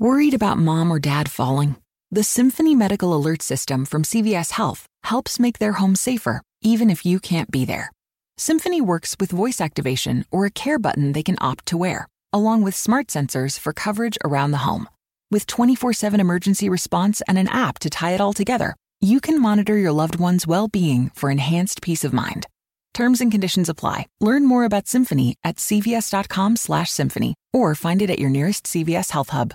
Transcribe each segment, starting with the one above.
Worried about mom or dad falling? The Symphony Medical Alert System from CVS Health helps make their home safer, even if you can't be there. Symphony works with voice activation or a care button they can opt to wear, along with smart sensors for coverage around the home. With 24 7 emergency response and an app to tie it all together, you can monitor your loved one's well being for enhanced peace of mind. Terms and conditions apply. Learn more about Symphony at cvs.com/slash symphony or find it at your nearest CVS Health Hub.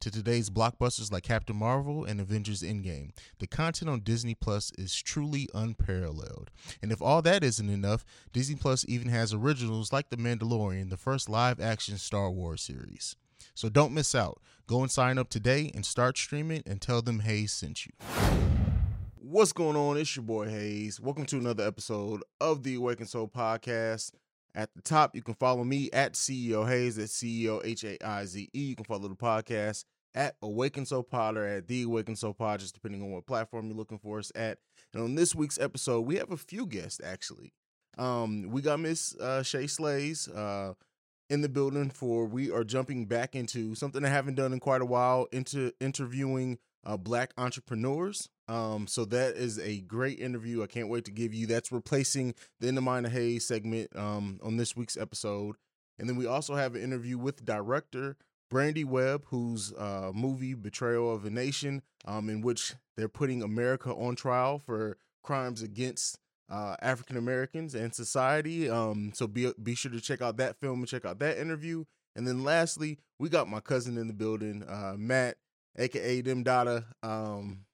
to today's blockbusters like Captain Marvel and Avengers Endgame. The content on Disney Plus is truly unparalleled. And if all that isn't enough, Disney Plus even has originals like The Mandalorian, the first live action Star Wars series. So don't miss out. Go and sign up today and start streaming and tell them Haize sent you. What's going on? It's your boy Haize. Welcome to another episode of the Awaken Soul podcast. At the top, you can follow me at CEO Hayes, at CEO H A I Z E. You can follow the podcast at Awaken Soul Pod or at The Awaken Soul Pod, just depending on what platform you're looking for us at. And on this week's episode, we have a few guests actually. Um, we got Miss uh, Shay Slays uh, in the building for we are jumping back into something I haven't done in quite a while into interviewing uh, black entrepreneurs. Um, so that is a great interview. I can't wait to give you. That's replacing the In the Mind of Haize segment um, on this week's episode. And then we also have an interview with director Brandy Webb, whose uh, movie Betrayal of a Nation, um, in which they're putting America on trial for crimes against uh, African Americans and society. Um, so be be sure to check out that film and check out that interview. And then lastly, we got my cousin in the building, uh, Matt, aka Demm Dodda. Um,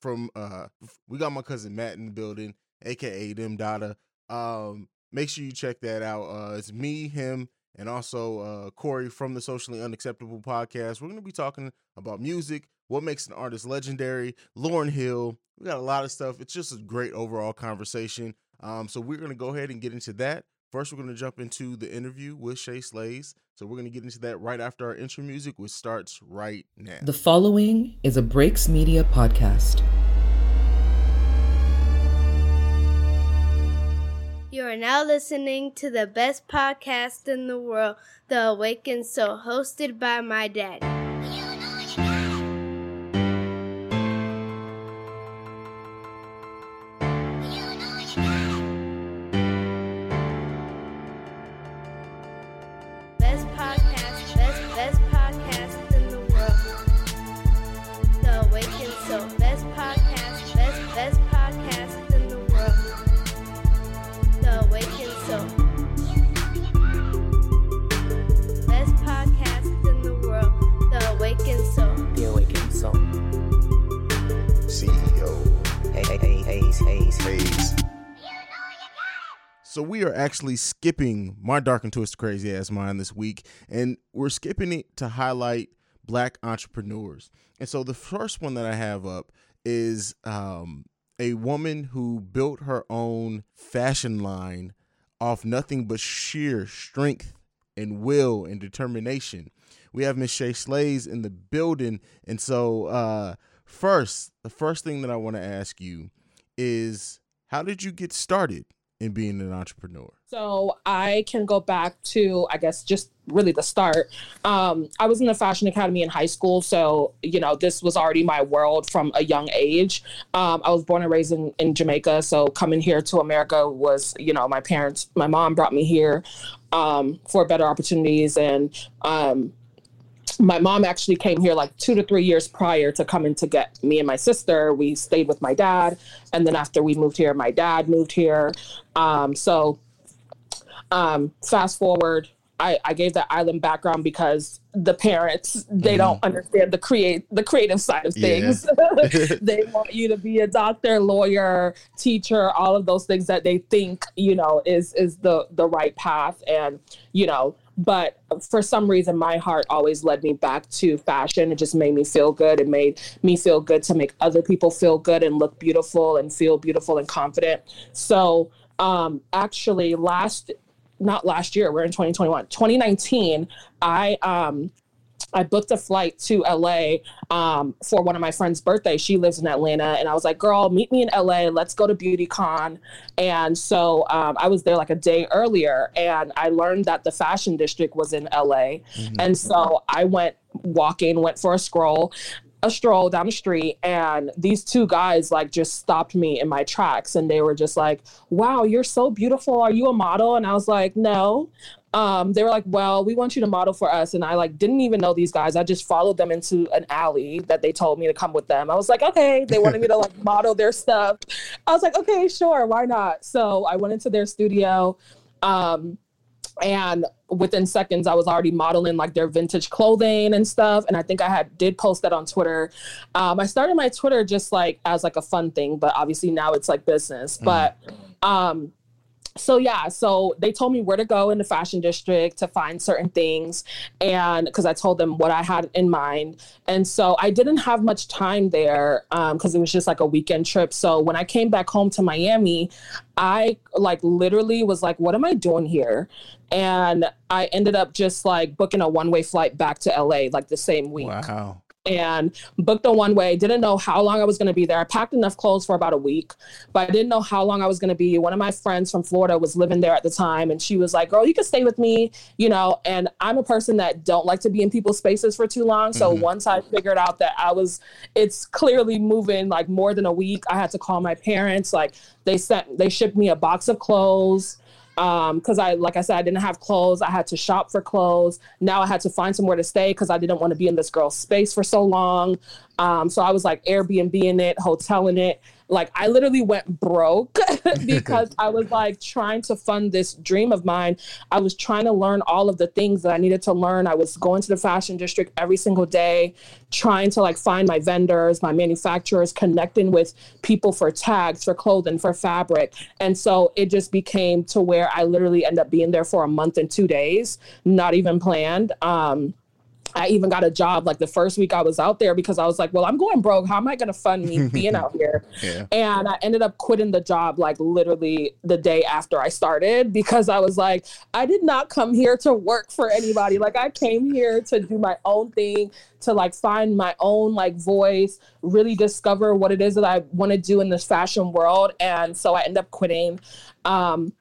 from uh, we got my cousin Matt in the building, aka Demm Dodda. Um, make sure you check that out. Uh, it's me, him, and also uh, Corey from the Socially Unacceptable podcast. We're to be talking about music, what makes an artist legendary, Lauryn Hill. We got a lot of stuff. It's just a great overall conversation. Um, so we're to go ahead and get into that. First, we're going to jump into the interview with Shay Slays. So we're going to get into that right after our intro music, which starts right now. The following is a Breaks Media podcast. You are now listening to the best podcast in the world, The Awakened Soul, hosted by my daddy. We are actually skipping my dark and twisted crazy ass mind this week, and we're skipping it to highlight black entrepreneurs. And so the first one that I have up is um, a woman who built her own fashion line off nothing but sheer strength and will and determination. We have Miss Shay Slays in the building, and so uh, first, the first thing that I want to ask you is, how did you get started? In being an entrepreneur? So I can go back to, I guess, just really the start. Um, I was in the fashion academy in high school, so you know this was already my world from a young age. Um, I was born and raised in, in Jamaica, so coming here to America was, you know, my parents, my mom brought me here um, for better opportunities, and um, my mom actually came here like two to three years prior to coming to get me and my sister. We stayed with my dad, and then after we moved here, my dad moved here. Um, so, um, fast forward, I, I gave that island background because the parents they don't understand the create the creative side of things. they want you to be a doctor, lawyer, teacher, all of those things that they think you know is is the the right path. And you know, but for some reason my heart always led me back to fashion. It just made me feel good. It made me feel good to make other people feel good and look beautiful and feel beautiful and confident. So um actually last not last year we're in 2021 2019 i um I booked a flight to LA um, for one of my friend's birthday. She lives in Atlanta, and I was like, "Girl, meet me in LA. Let's go to BeautyCon." And so um, I was there like a day earlier, and I learned that the fashion district was in LA, mm-hmm. and so I went walking, went for a scroll a stroll down the street and these two guys like just stopped me in my tracks and they were just like wow you're so beautiful are you a model and i was like no um, they were like, well, we want you to model for us. And I like didn't even know these guys. I just followed them into an alley that they told me to come with them. I was like, okay, they wanted me to like model their stuff. I was like, okay, sure, why not? So I went into their studio. Um, and within seconds i was already modeling like their vintage clothing and stuff and i think i had did post that on twitter um, i started my twitter just like as like a fun thing but obviously now it's like business mm. but um so yeah so they told me where to go in the fashion district to find certain things and because i told them what i had in mind. And so i didn't have much time there because um, it was just like a weekend trip. So when i came back home to miami i like literally was like what am i doing here? And i ended up just like booking a one-way flight back to la like the same week. Wow and booked a one way. Didn't know how long I was going to be there. I packed enough clothes for about a week, but I didn't know how long I was going to be. One of my friends from Florida was living there at the time, and she was like, "Girl, you can stay with me," you know. And I'm a person that don't like to be in people's spaces for too long. So mm-hmm. once I figured out that I was, it's clearly moving like more than a week. I had to call my parents. Like they sent, they shipped me a box of clothes um because i like i said i didn't have clothes. I had to shop for clothes. Now i had to find somewhere to stay because i didn't want to be in this girl's space for so long. Um so i was like airbnb in it hotel in it like I literally went broke because I was like trying to fund this dream of mine. I was trying to learn all of the things that I needed to learn. I was going to the fashion district every single day, trying to like find my vendors, my manufacturers, connecting with people for tags, for clothing, for fabric. And so it just became to where I literally end up being there for a month and two days, not even planned. Um, I even got a job like the first week I was out there because I was like, well, I'm going broke. How am I going to fund me being out here? Yeah. And I ended up quitting the job like literally the day after I started because I was like, I did not come here to work for anybody. Like, I came here to do my own thing, to like find my own like voice, really discover what it is that I want to do in this fashion world. And so I ended up quitting. Um,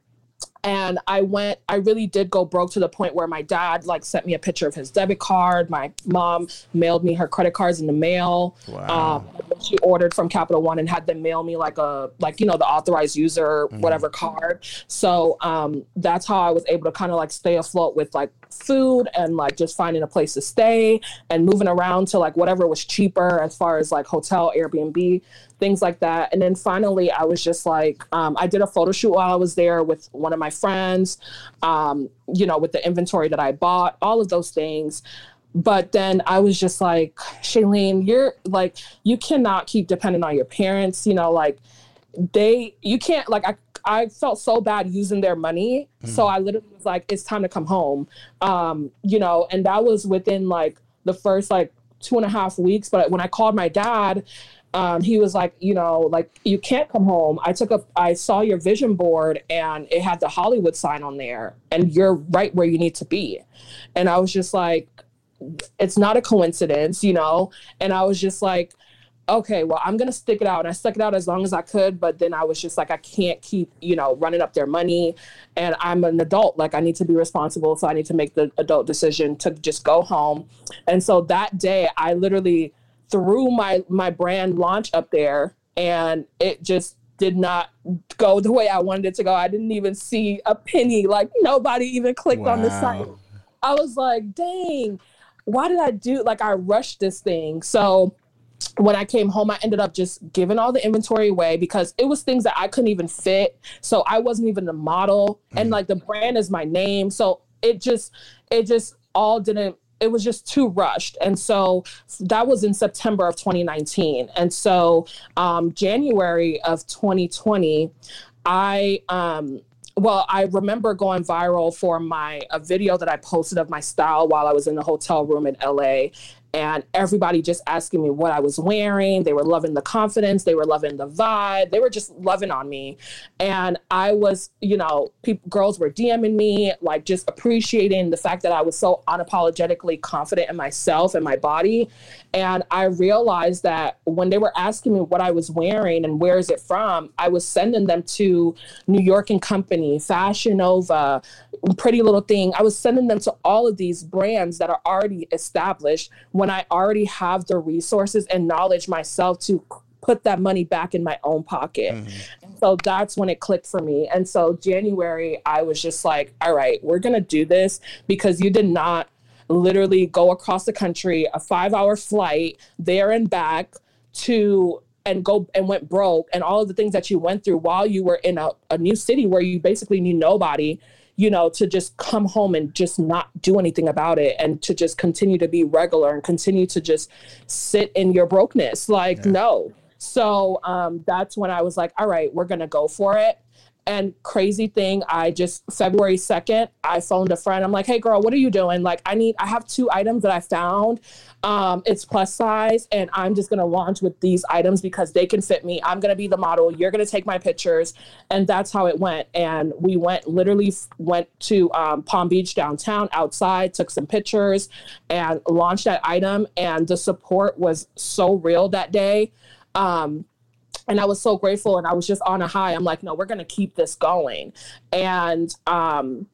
and i went i really did go broke to the point where my dad like sent me a picture of his debit card my mom mailed me her credit cards in the mail wow. um, she ordered from capital one and had them mail me like a like you know the authorized user mm. whatever card so um, that's how i was able to kind of like stay afloat with like food and like just finding a place to stay and moving around to like whatever was cheaper as far as like hotel airbnb things like that. And then finally, I was just like, um, I did a photo shoot while I was there with one of my friends, um, you know, with the inventory that I bought, all of those things. But then I was just like, Chalyne, you're like, you cannot keep depending on your parents, you know, like they, you can't, like, I, I felt so bad using their money. Mm. So I literally was like, it's time to come home. Um, you know, and that was within like the first like two and a half weeks. But when I called my dad, um, he was like, you know, like you can't come home. I took a, I saw your vision board and it had the Hollywood sign on there, and you're right where you need to be. And I was just like, it's not a coincidence, you know. And I was just like, okay, well, I'm gonna stick it out. And I stuck it out as long as I could, but then I was just like, I can't keep, you know, running up their money. And I'm an adult, like I need to be responsible, so I need to make the adult decision to just go home. And so that day, I literally threw my my brand launch up there and it just did not go the way I wanted it to go. I didn't even see a penny. Like nobody even clicked wow. on the site. I was like, dang, why did I do like I rushed this thing? So when I came home, I ended up just giving all the inventory away because it was things that I couldn't even fit. So I wasn't even the model. Mm. And like the brand is my name. So it just it just all didn't it was just too rushed. And so that was in September of 2019. And so um, January of 2020, I um, well, I remember going viral for my a video that I posted of my style while I was in the hotel room in LA and everybody just asking me what I was wearing. They were loving the confidence, they were loving the vibe, they were just loving on me. And I was, you know, girls were DMing me, like just appreciating the fact that I was so unapologetically confident in myself and my body. And I realized that when they were asking me what I was wearing and where is it from, I was sending them to New York and Company, Fashion Nova, Pretty Little Thing. I was sending them to all of these brands that are already established when I already have the resources and knowledge myself to put that money back in my own pocket. Mm-hmm. So that's when it clicked for me. And so January, I was just like, all right, we're going to do this because you did not literally go across the country, a five hour flight there and back to and go and went broke and all of the things that you went through while you were in a, a new city where you basically knew nobody you know, to just come home and just not do anything about it and to just continue to be regular and continue to just sit in your brokenness. Like, yeah. no. So um, that's when I was like, all right, we're going to go for it. And crazy thing, I just February 2nd, I phoned a friend. I'm like, hey girl, what are you doing? Like, I need, I have two items that I found. Um, it's plus size, and I'm just gonna launch with these items because they can fit me. I'm gonna be the model. You're gonna take my pictures, and that's how it went. And we went literally went to um, Palm Beach downtown outside, took some pictures, and launched that item. And the support was so real that day. Um, and I was so grateful and I was just on a high. I'm like, no, we're gonna keep this going. And um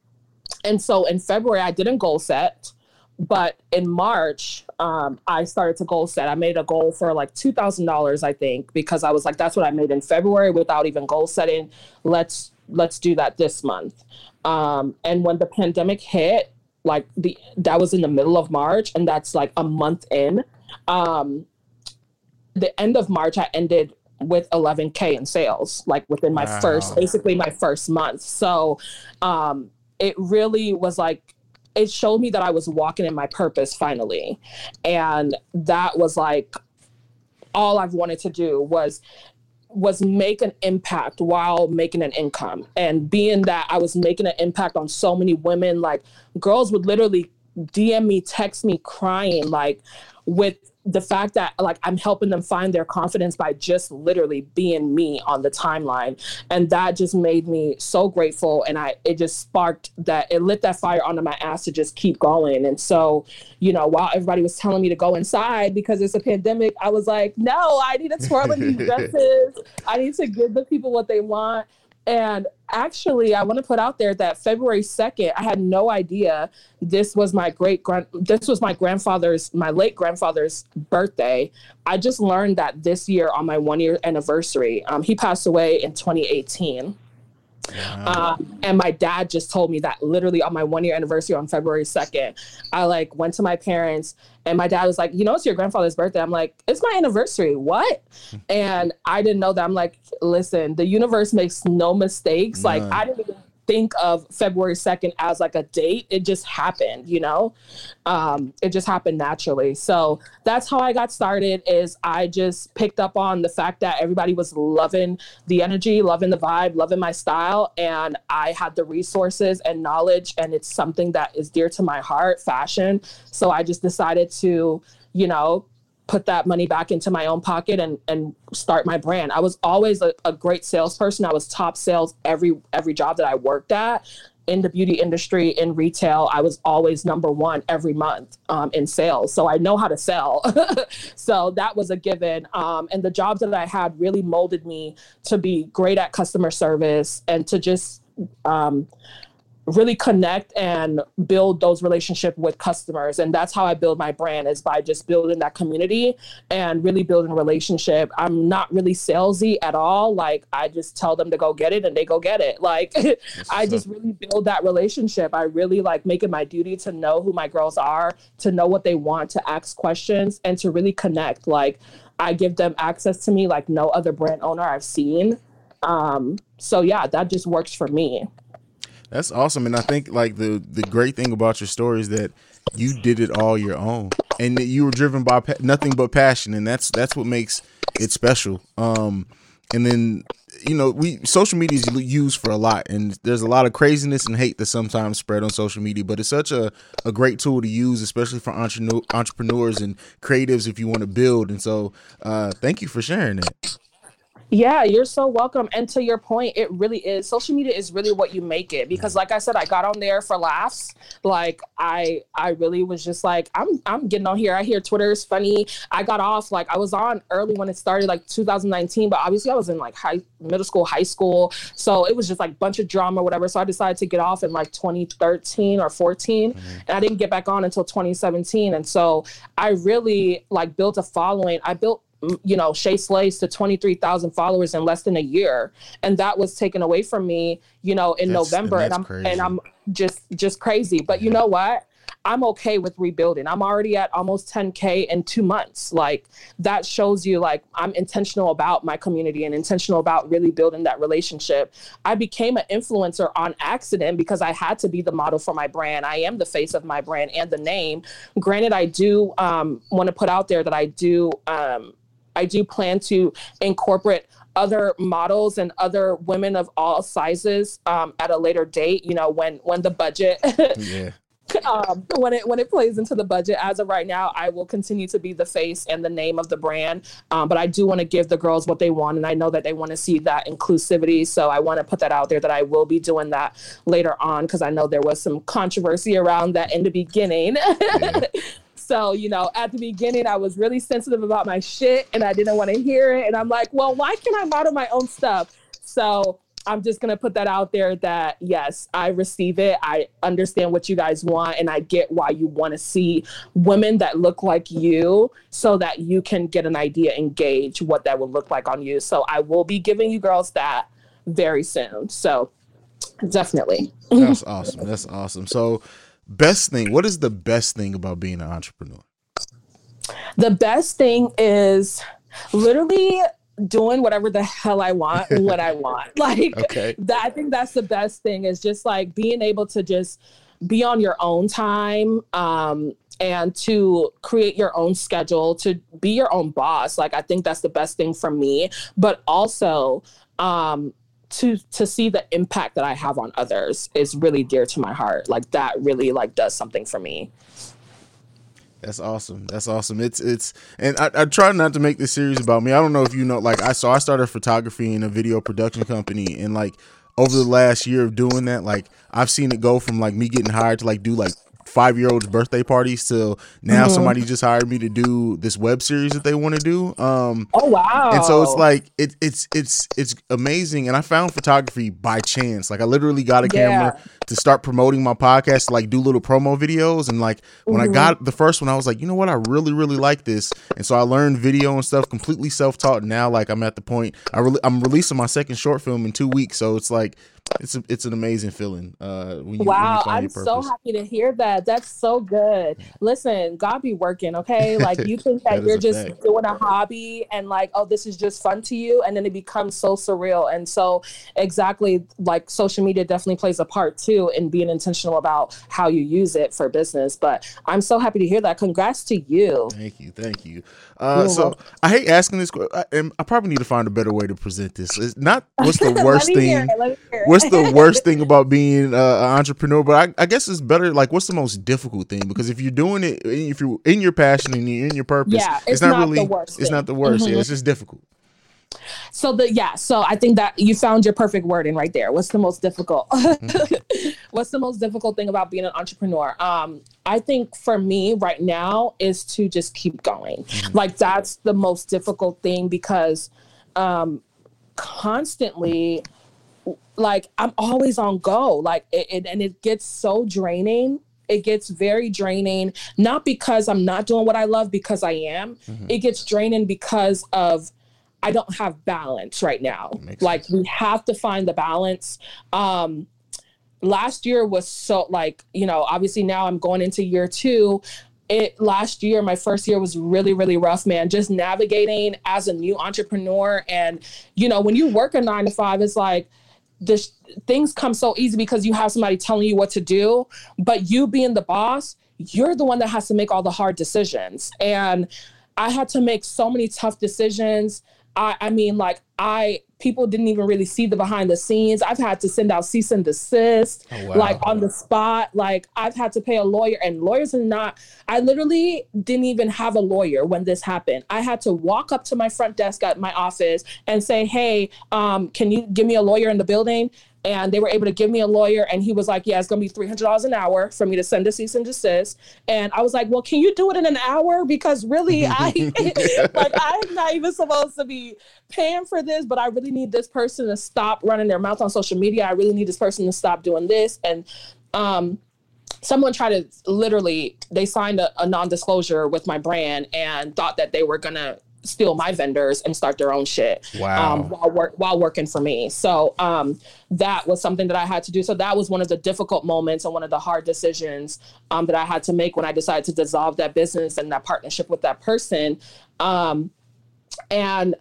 and so in February I didn't goal set, but in March, um, I started to goal set. I made a goal for like two thousand dollars, I think, because I was like, that's what I made in February without even goal setting. Let's let's do that this month. Um, and when the pandemic hit, like the that was in the middle of March, and that's like a month in. Um, the end of March, I ended with 11k in sales like within my wow. first basically my first month so um it really was like it showed me that I was walking in my purpose finally. And that was like all I've wanted to do was was make an impact while making an income. And being that I was making an impact on so many women like girls would literally DM me text me crying like with the fact that like I'm helping them find their confidence by just literally being me on the timeline. And that just made me so grateful. And I it just sparked that it lit that fire under my ass to just keep going. And so you know while everybody was telling me to go inside because it's a pandemic I was like no I need to twirl in these dresses. I need to give the people what they want and actually, I want to put out there that February 2nd, I had no idea this was my great grand this was my grandfather's my late grandfather's birthday. I just learned that this year on my 1 year anniversary. Um, he passed away in 2018. Uh, and my dad just told me that literally on my one year anniversary on February 2nd, I like went to my parents and my dad was like, you know, it's your grandfather's birthday. I'm like, it's my anniversary. What? and I didn't know that. I'm like, listen, the universe makes no mistakes. Like I didn't even think of February 2nd as like a date. It just happened, you know? Um, it just happened naturally. So that's how I got started is I just picked up on the fact that everybody was loving the energy, loving the vibe, loving my style. And I had the resources and knowledge and it's something that is dear to my heart, fashion. So I just decided to, you know, put that money back into my own pocket and and start my brand. I was always a, a, great salesperson. I was top sales every every job that I worked at in the beauty industry in retail. I was always number one every month um, in sales, so I know how to sell. so that was a given. Um, and the jobs that I had really molded me to be great at customer service and to just um, really connect and build those relationships with customers. And that's how i build my brand is by just building that community and really building a relationship. I'm not really salesy at all. Like i just tell them to go get it and they go get it. Like i just really build that relationship. I really like make it my duty to know who my girls are to know what they want to ask questions and to really connect. Like i give them access to me like no other brand owner i've seen. Um so yeah that just works for me that's awesome, and I think like the the great thing about your story is that you did it all your own, and that you were driven by pa- nothing but passion, and that's that's what makes it special. Um, and then you know we social media is used for a lot and there's a lot of craziness and hate that sometimes spread on social media but it's such a, a great tool to use especially for entre- entrepreneurs and creatives if you want to build and so uh, thank you for sharing it yeah, you're so welcome. And to your point, it really is. Social media is really what you make it because like I said, I got on there for laughs. Like I I really was just like, I'm I'm getting on here. I hear Twitter is funny. I got off like I was on early when it started, like 2019, but obviously I was in like high middle school, high school. So it was just like bunch of drama, whatever. So I decided to get off in like 2013 or 14. Mm-hmm. And I didn't get back on until 2017. And so I really like built a following. I built you know, Shay Slays to 23,000 followers in less than a year. And that was taken away from me, you know, in that's, November. And, and I'm, crazy. and I'm just, just crazy. But you know what? I'm okay with rebuilding. I'm already at almost 10K in two months. Like that shows you like I'm intentional about my community and intentional about really building that relationship. I became an influencer on accident because I had to be the model for my brand. I am the face of my brand and the name. Granted, I do um, want to put out there that I do um, I do plan to incorporate other models and other women of all sizes um, at a later date. You know, when when the budget. yeah. Um, when it when it plays into the budget, as of right now, I will continue to be the face and the name of the brand. Um, but I do want to give the girls what they want, and I know that they want to see that inclusivity. So I want to put that out there that I will be doing that later on because I know there was some controversy around that in the beginning. Yeah. So, you know, at the beginning, I was really sensitive about my shit and I didn't want to hear it. And I'm like, well, why can't I model my own stuff? So I'm just going to put that out there that yes, I receive it. I understand what you guys want and I get why you want to see women that look like you so that you can get an idea and gauge what that will look like on you. So I will be giving you girls that very soon. So definitely. That's awesome. That's awesome. So Best thing. What is the best thing about being an entrepreneur? The best thing is literally doing whatever the hell I want when I want. Like okay. that, I think that's the best thing is just like being able to just be on your own time um, and to create your own schedule, to be your own boss. Like I think that's the best thing for me, but also um, to to see the impact that I have on others is really dear to my heart. Like that really like does something for me. That's awesome. That's awesome. It's it's and I, I try not to make this series about me. I don't know if you know like I so I started photography in a video production company and like over the last year of doing that, like I've seen it go from like me getting hired to like do like five year olds' birthday parties till now mm-hmm. somebody just hired me to do this web series that they want to do. Um, oh wow! And so it's like it, it's it's it's amazing. And I found photography by chance. Like I literally got a yeah. camera to start promoting my podcast, to, like do little promo videos. And like when mm-hmm. I got the first one, I was like, you know what, I really really like this. And so I learned video and stuff completely self taught. Now like I'm at the point I really I'm releasing my second short film in two weeks. So it's like it's a, it's an amazing feeling. Uh, when you, wow, when you I'm so happy to hear that. That's so good. Listen, God be working, okay? Like you think that, that you're just fact. doing a hobby and like, oh, this is just fun to you, and then it becomes so surreal. And so, exactly, like social media definitely plays a part too in being intentional about how you use it for business. But I'm so happy to hear that. Congrats to you. Thank you, thank you. Uh, so I hate asking this, and I probably need to find a better way to present this. It's not what's the worst thing what's the worst thing about being uh, an entrepreneur? But I, I, guess it's better. Like, what's the most difficult thing? Because if you're doing it, if you're in your passion and you're in your purpose, yeah, it's, it's not, not, really. it's thing. not the worst. Mm-hmm. Yeah, it's just difficult. So the yeah, so I think that you found your perfect wording right there. What's the most difficult? Mm-hmm. What's the most difficult thing about being an entrepreneur? Um, I think for me right now is to just keep going. Mm-hmm. Like that's the most difficult thing because um, constantly like I'm always on go. Like it, it, and it gets so draining. It gets very draining, not because I'm not doing what I love, because I am. Mm-hmm. It gets draining because of I don't have balance right now. Like sense. we have to find the balance. Um last year was so like, you know, obviously now I'm going into year 2 it last year my first year was really really rough man just navigating as a new entrepreneur and you know when you work a 9 to 5 it's like this things come so easy because you have somebody telling you what to do but you being the boss you're the one that has to make all the hard decisions. And i had to make so many tough decisions i, I mean like I people didn't even really see the behind the scenes. I've had to send out cease and desist, Oh, wow. like on the spot. Like I've had to pay a lawyer, and lawyers are not. I literally didn't even have a lawyer when this happened. I had to walk up to my front desk at my office and say, "Hey, um, can you give me a lawyer in the building?" And they were able to give me a lawyer, and he was like, "Yeah, it's gonna be three hundred dollars an hour for me to send a cease and desist." And I was like, "Well, can you do it in an hour? Because really, I like I'm not even supposed to be paying for this, but I really need this person to stop running their mouth on social media. I really need this person to stop doing this." And um, someone tried to literally they signed a, a non-disclosure with my brand and thought that they were gonna steal my vendors and start their own shit Wow. um, while work while working for me. So um, that was something that I had to do. So that was one of the difficult moments and one of the hard decisions um, that I had to make when I decided to dissolve that business and that partnership with that person. Um, and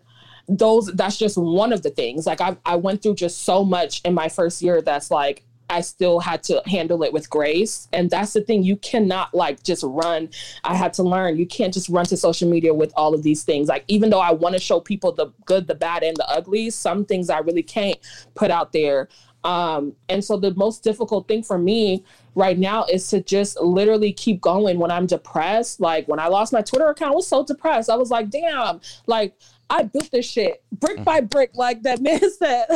those that's just one of the things. Like I I went through just so much in my first year that's like I still had to handle it with grace. And that's the thing. You cannot like just run. I had to learn. You can't just run to social media with all of these things. Like, even though I want to show people the good, the bad, and the ugly, some things I really can't put out there. Um, and so the most difficult thing for me right now is to just literally keep going when I'm depressed. Like when I lost my Twitter account, I was so depressed. I was like, damn, like I built this shit brick by brick, like that man said.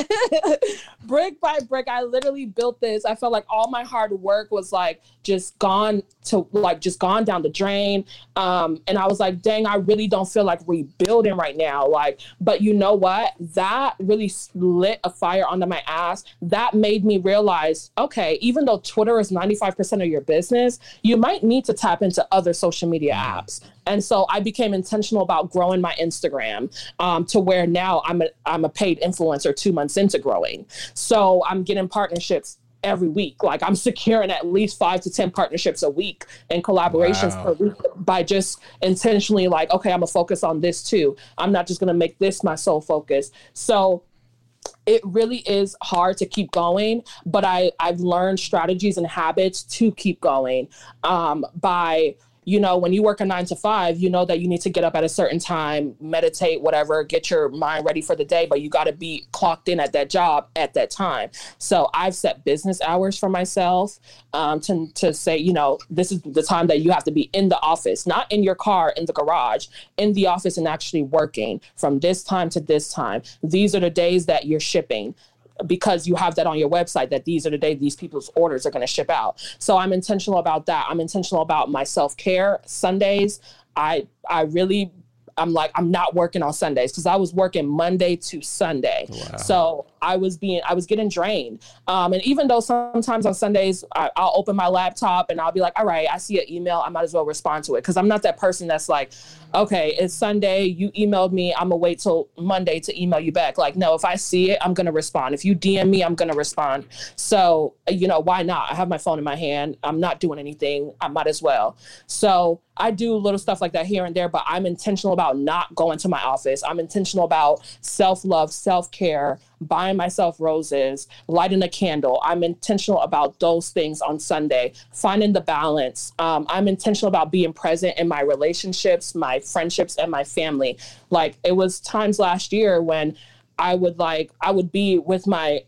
brick by brick, I literally built this. I felt like all my hard work was like just gone to like just gone down the drain. Um, and I was like, dang, I really don't feel like rebuilding right now. Like, but you know what? That really lit a fire under my ass. That made me realize, okay, even though Twitter is 95% of your business, you might need to tap into other social media apps. And so I became intentional about growing my Instagram um, to where now I'm a I'm a paid influencer two months into growing. So I'm getting partnerships every week. Like I'm securing at least five to ten partnerships a week and collaborations Wow. per week by just intentionally like, okay, I'm gonna focus on this too. I'm not just gonna make this my sole focus. So it really is hard to keep going but i i've learned strategies and habits to keep going um, by you know when you work a nine to five you know that you need to get up at a certain time meditate whatever get your mind ready for the day but you got to be clocked in at that job at that time. So i've set business hours for myself um, to, to say you know this is the time that you have to be in the office not in your car in the garage in the office and actually working from this time to this time. These are the days that you're shipping because you have that on your website that these are the days these people's orders are going to ship out. So I'm intentional about that. I'm intentional about my self-care. Sundays, I I really I'm like I'm not working on Sundays because I was working Monday to Sunday. So I was being I was getting drained. Um, and even though sometimes on Sundays I, I'll open my laptop and I'll be like, all right, I see an email, I might as well respond to it because I'm not that person that's like, okay, it's Sunday, you emailed me, I'm gonna wait till Monday to email you back. Like, no, if I see it, I'm gonna respond. If you DM me, I'm gonna respond. So you know why not? I have my phone in my hand. I'm not doing anything. I might as well. So I do little stuff like that here and there, but I'm intentional about not going to my office. I'm intentional about self love, self care, buying myself roses, lighting a candle. I'm intentional about those things on Sunday, finding the balance. Um, I'm intentional about being present in my relationships, my friendships, and my family. Like it was times last year when I would like, I would be with my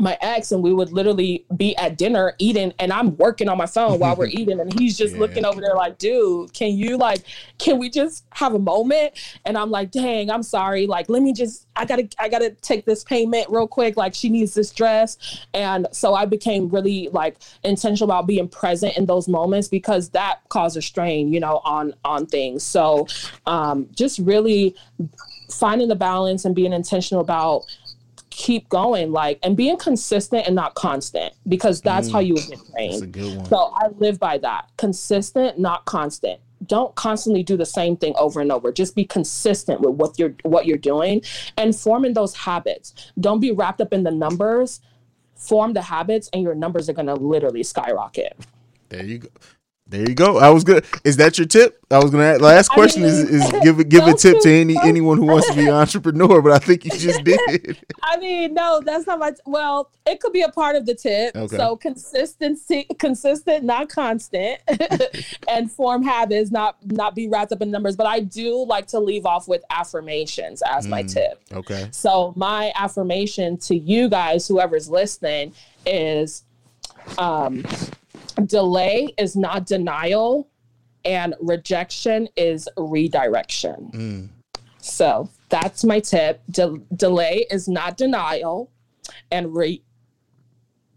my ex and we would literally be at dinner eating and I'm working on my phone while we're eating and he's just Yeah. looking over there like dude can you like can we just have a moment? And I'm like dang I'm sorry. Like let me just I gotta I gotta take this payment real quick. Like she needs this dress. And so I became really like intentional about being present in those moments because that causes strain you know on on things. So um just really finding the balance and being intentional about keep going like and being consistent and not constant because that's how you would mm. get trained a good one. so i live by that. Consistent not constant. Don't constantly do the same thing over and over. Just be consistent with what you're what you're doing and forming those habits. Don't be wrapped up in the numbers. Form the habits and your numbers are going to literally skyrocket. There you go. There you go. I was good. Is that your tip? I was gonna. Ask, last question is mean, is give give a tip to any anyone who wants to be an entrepreneur. But I think you just did. I mean, no, that's not my. well, it could be a part of the tip. Okay. So consistency, consistent, not constant, and form habits, not not be wrapped up in numbers. But I do like to leave off with affirmations as my Mm. tip. Okay. So my affirmation to you guys, whoever's listening, is um, delay is not denial, and rejection is redirection. Mm. So that's my tip. De- delay is not denial, and re-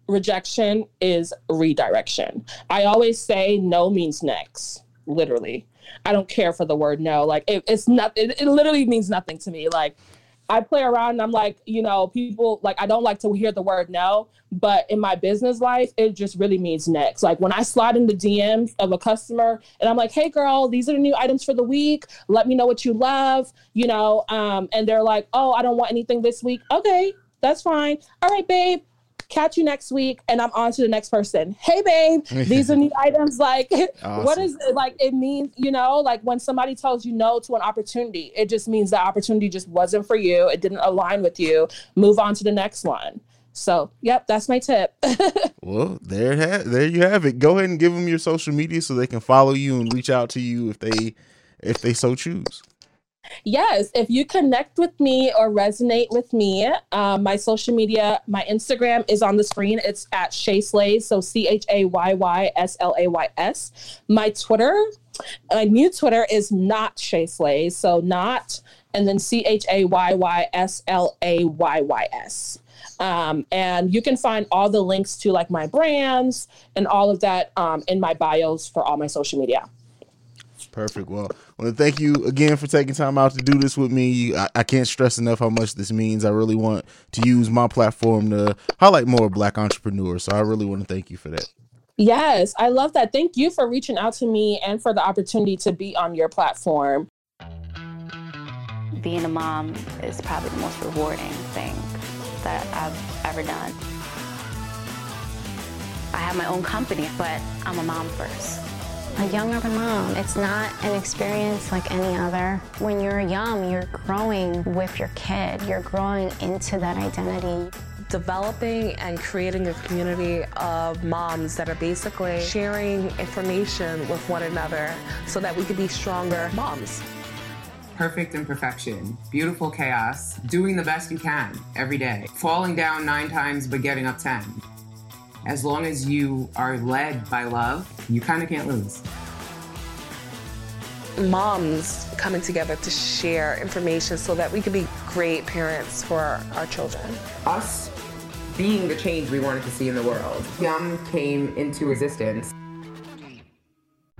rejection is redirection. I always say no means next, literally. I don't care for the word no. Like it, it's not. It, it literally means nothing to me. Like I play around and I'm like, you know, people like I don't like to hear the word no, but in my business life, it just really means next. Like when I slide in the DMs of a customer and I'm like, hey girl, these are the new items for the week. Let me know what you love, you know. Um, and they're like, oh, I don't want anything this week. Okay, that's fine. All right, babe. Catch you next week, and I'm on to the next person. Hey, babe, these are new items. Like, what Awesome. is it? Like, it means, you know, like when somebody tells you no to an opportunity, it just means the opportunity just wasn't for you. It didn't align with you. Move on to the next one. So, yep, that's my tip. Well, there it ha- there you have it. Go ahead and give them your social media so they can follow you and reach out to you if they if they so choose. Yes, if you connect with me or resonate with me, um, my social media, my Instagram is on the screen. It's at Shay Slays, so C H A Y Y S L A Y S. My Twitter, my new Twitter is not Shay Slays, so not, and then C H A Y Y S L A Y Y S. Um, and you can find all the links to like my brands and all of that um, in my bios for all my social media. Perfect. Well, want to thank you again for taking time out to do this with me. I, I can't stress enough how much this means. I really want to use my platform to highlight more Black entrepreneurs. So I really want to thank you for that. Yes, I love that. Thank you for reaching out to me and for the opportunity to be on your platform. being a mom is probably the most rewarding thing that I've ever done. I have my own company, but I'm a mom first. A young urban mom, it's not an experience like any other. When you're young, you're growing with your kid, you're growing into that identity. developing and creating a community of moms that are basically sharing information with one another so that we could be stronger moms. Perfect imperfection, beautiful chaos, doing the best you can every day, falling down nine times but getting up 10. As long as you are led by love, you kind of can't lose. Moms coming together to share information so that we could be great parents for our children. Us being the change we wanted to see in the world. Yum came into existence.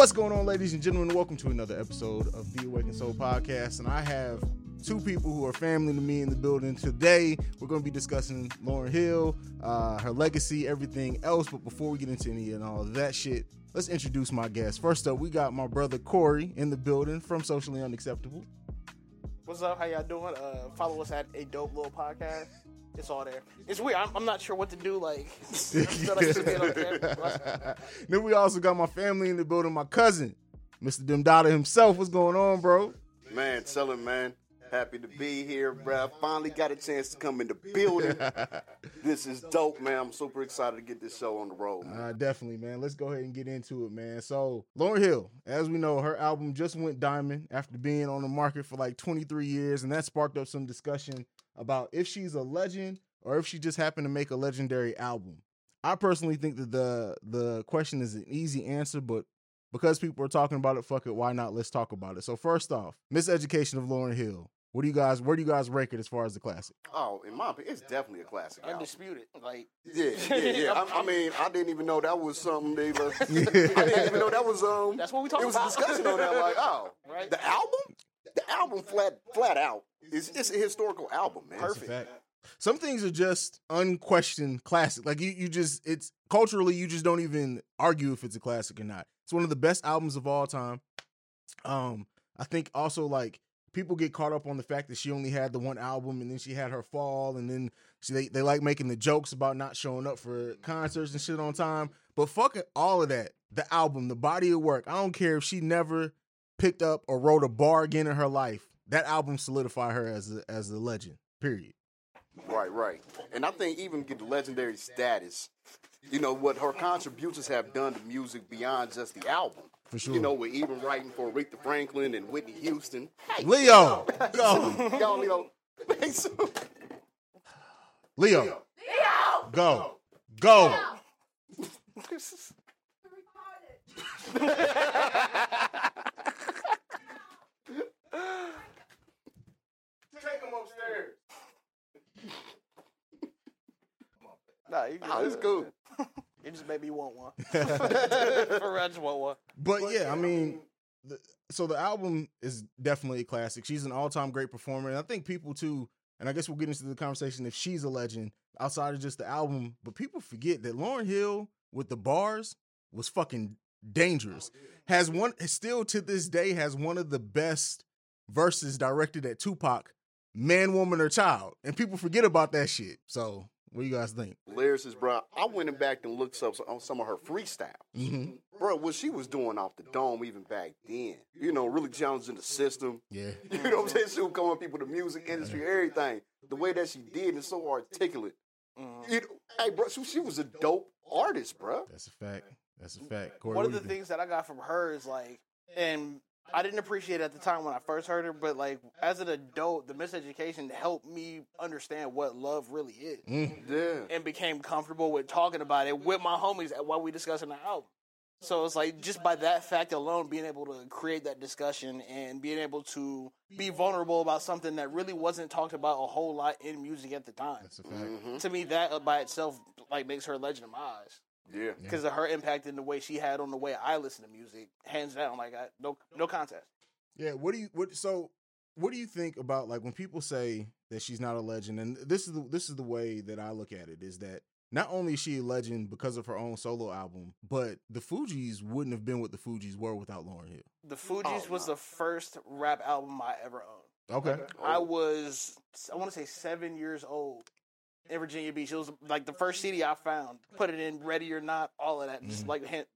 What's going on, ladies and gentlemen? Welcome to another episode of the Awakened Soul Podcast. And I have two people who are family to me in the building today. We're going to be discussing Lauryn Hill, uh, her legacy, everything else. But before we get into any and all of that shit, let's introduce my guests. First up, we got my brother Corey in the building from Socially Unacceptable. What's up? How y'all doing? Uh, follow us at a dope little podcast. It's all there. It's weird. I'm, I'm not sure what to do. Like, I feel like it's being on camera. then we also got my family in the building. My cousin, Mr. Demm Dodda himself. What's going on, bro? Man, tell him, man. Happy to be here, bro. Finally got a chance to come in the building. this is dope, man. I'm super excited to get this show on the road. Man. Uh, definitely, man. Let's go ahead and get into it, man. So, Lauryn Hill, as we know, her album just went diamond after being on the market for like 23 years, and that sparked up some discussion about if she's a legend or if she just happened to make a legendary album. I personally think that the the question is an easy answer, but because people are talking about it, fuck it, why not? Let's talk about it. So first off, Miseducation of Lauryn Hill. What do you guys? Where do you guys rank it as far as the classic? Oh, in my opinion, it's definitely a classic. album. Undisputed. Like, Yeah, yeah, yeah. I, I mean, I didn't even know that was something they. Uh, I didn't even know that was um. That's what we talking about. It was about. a discussion on that. Like, oh, Right. the album, the album flat, flat out is it's a historical album, man. That's a fact. Some things are just unquestioned classic. Like you, you just it's culturally you just don't even argue if it's a classic or not. It's one of the best albums of all time. Um, I think also like people get caught up on the fact that she only had the one album and then she had her fall and then she, they, they like making the jokes about not showing up for concerts and shit on time. But fuck all of that. The album, the body of work. I don't care if she never picked up or wrote a bar again in her life. That album solidified her as a, as a legend. Period. Right, right. And I think even get the legendary status, you know, what her contributions have done to music beyond just the album. For sure. You know, with even writing for Aretha Franklin and Whitney Houston. Leo, go. Y'all, Leo. Leo, go, go. Take him upstairs. Nah, you Oh, it's cool. It just made me want one. For real, I just want one. But yeah, I mean, the, so the album is definitely a classic. She's an all-time great performer, and I think people too. And I guess we'll get into the conversation if she's a legend outside of just the album. But people forget that Lauryn Hill with the bars was fucking dangerous. Oh, has one still to this day has one of the best verses directed at Tupac, man, woman, or child, and people forget about that shit. So, what do you guys think? Lyricist, bro. I went and back and looked up on some of her freestyle. Mm-hmm. Bro, what she was doing off the dome even back then. You know, really challenging the system. Yeah. You know what I'm saying? She would come on people, the music industry, everything. The way that she did is so articulate. Mm-hmm. You know, hey, bro, she, she was a dope artist, bro. That's a fact. That's a fact. Corey, One of the you think? things that I got from her is like, and I didn't appreciate it at the time when I first heard her, but like as an adult, the miseducation helped me understand what love really is, Mm. Yeah. and became comfortable with talking about it with my homies while we discussing the album. So it's like just by that fact alone, being able to create that discussion and being able to be vulnerable about something that really wasn't talked about a whole lot in music at the time. That's a fact. Mm-hmm. To me, that by itself like makes her a legend in my eyes Yeah. because of her impact and the way she had on the way I listen to music. Hands down, like I, no no contest. Yeah, what do you what so what do you think about like when people say that she's not a legend and this is the this is the way that I look at it is that not only is she a legend because of her own solo album, but the Fugees wouldn't have been what the Fugees were without Lauryn Hill. The Fugees oh, was the first rap album I ever owned. Okay. I oh. was I want to say seven years old in Virginia Beach. It was like the first CD I found. Put it in Ready or Not, all of that. Just like hint.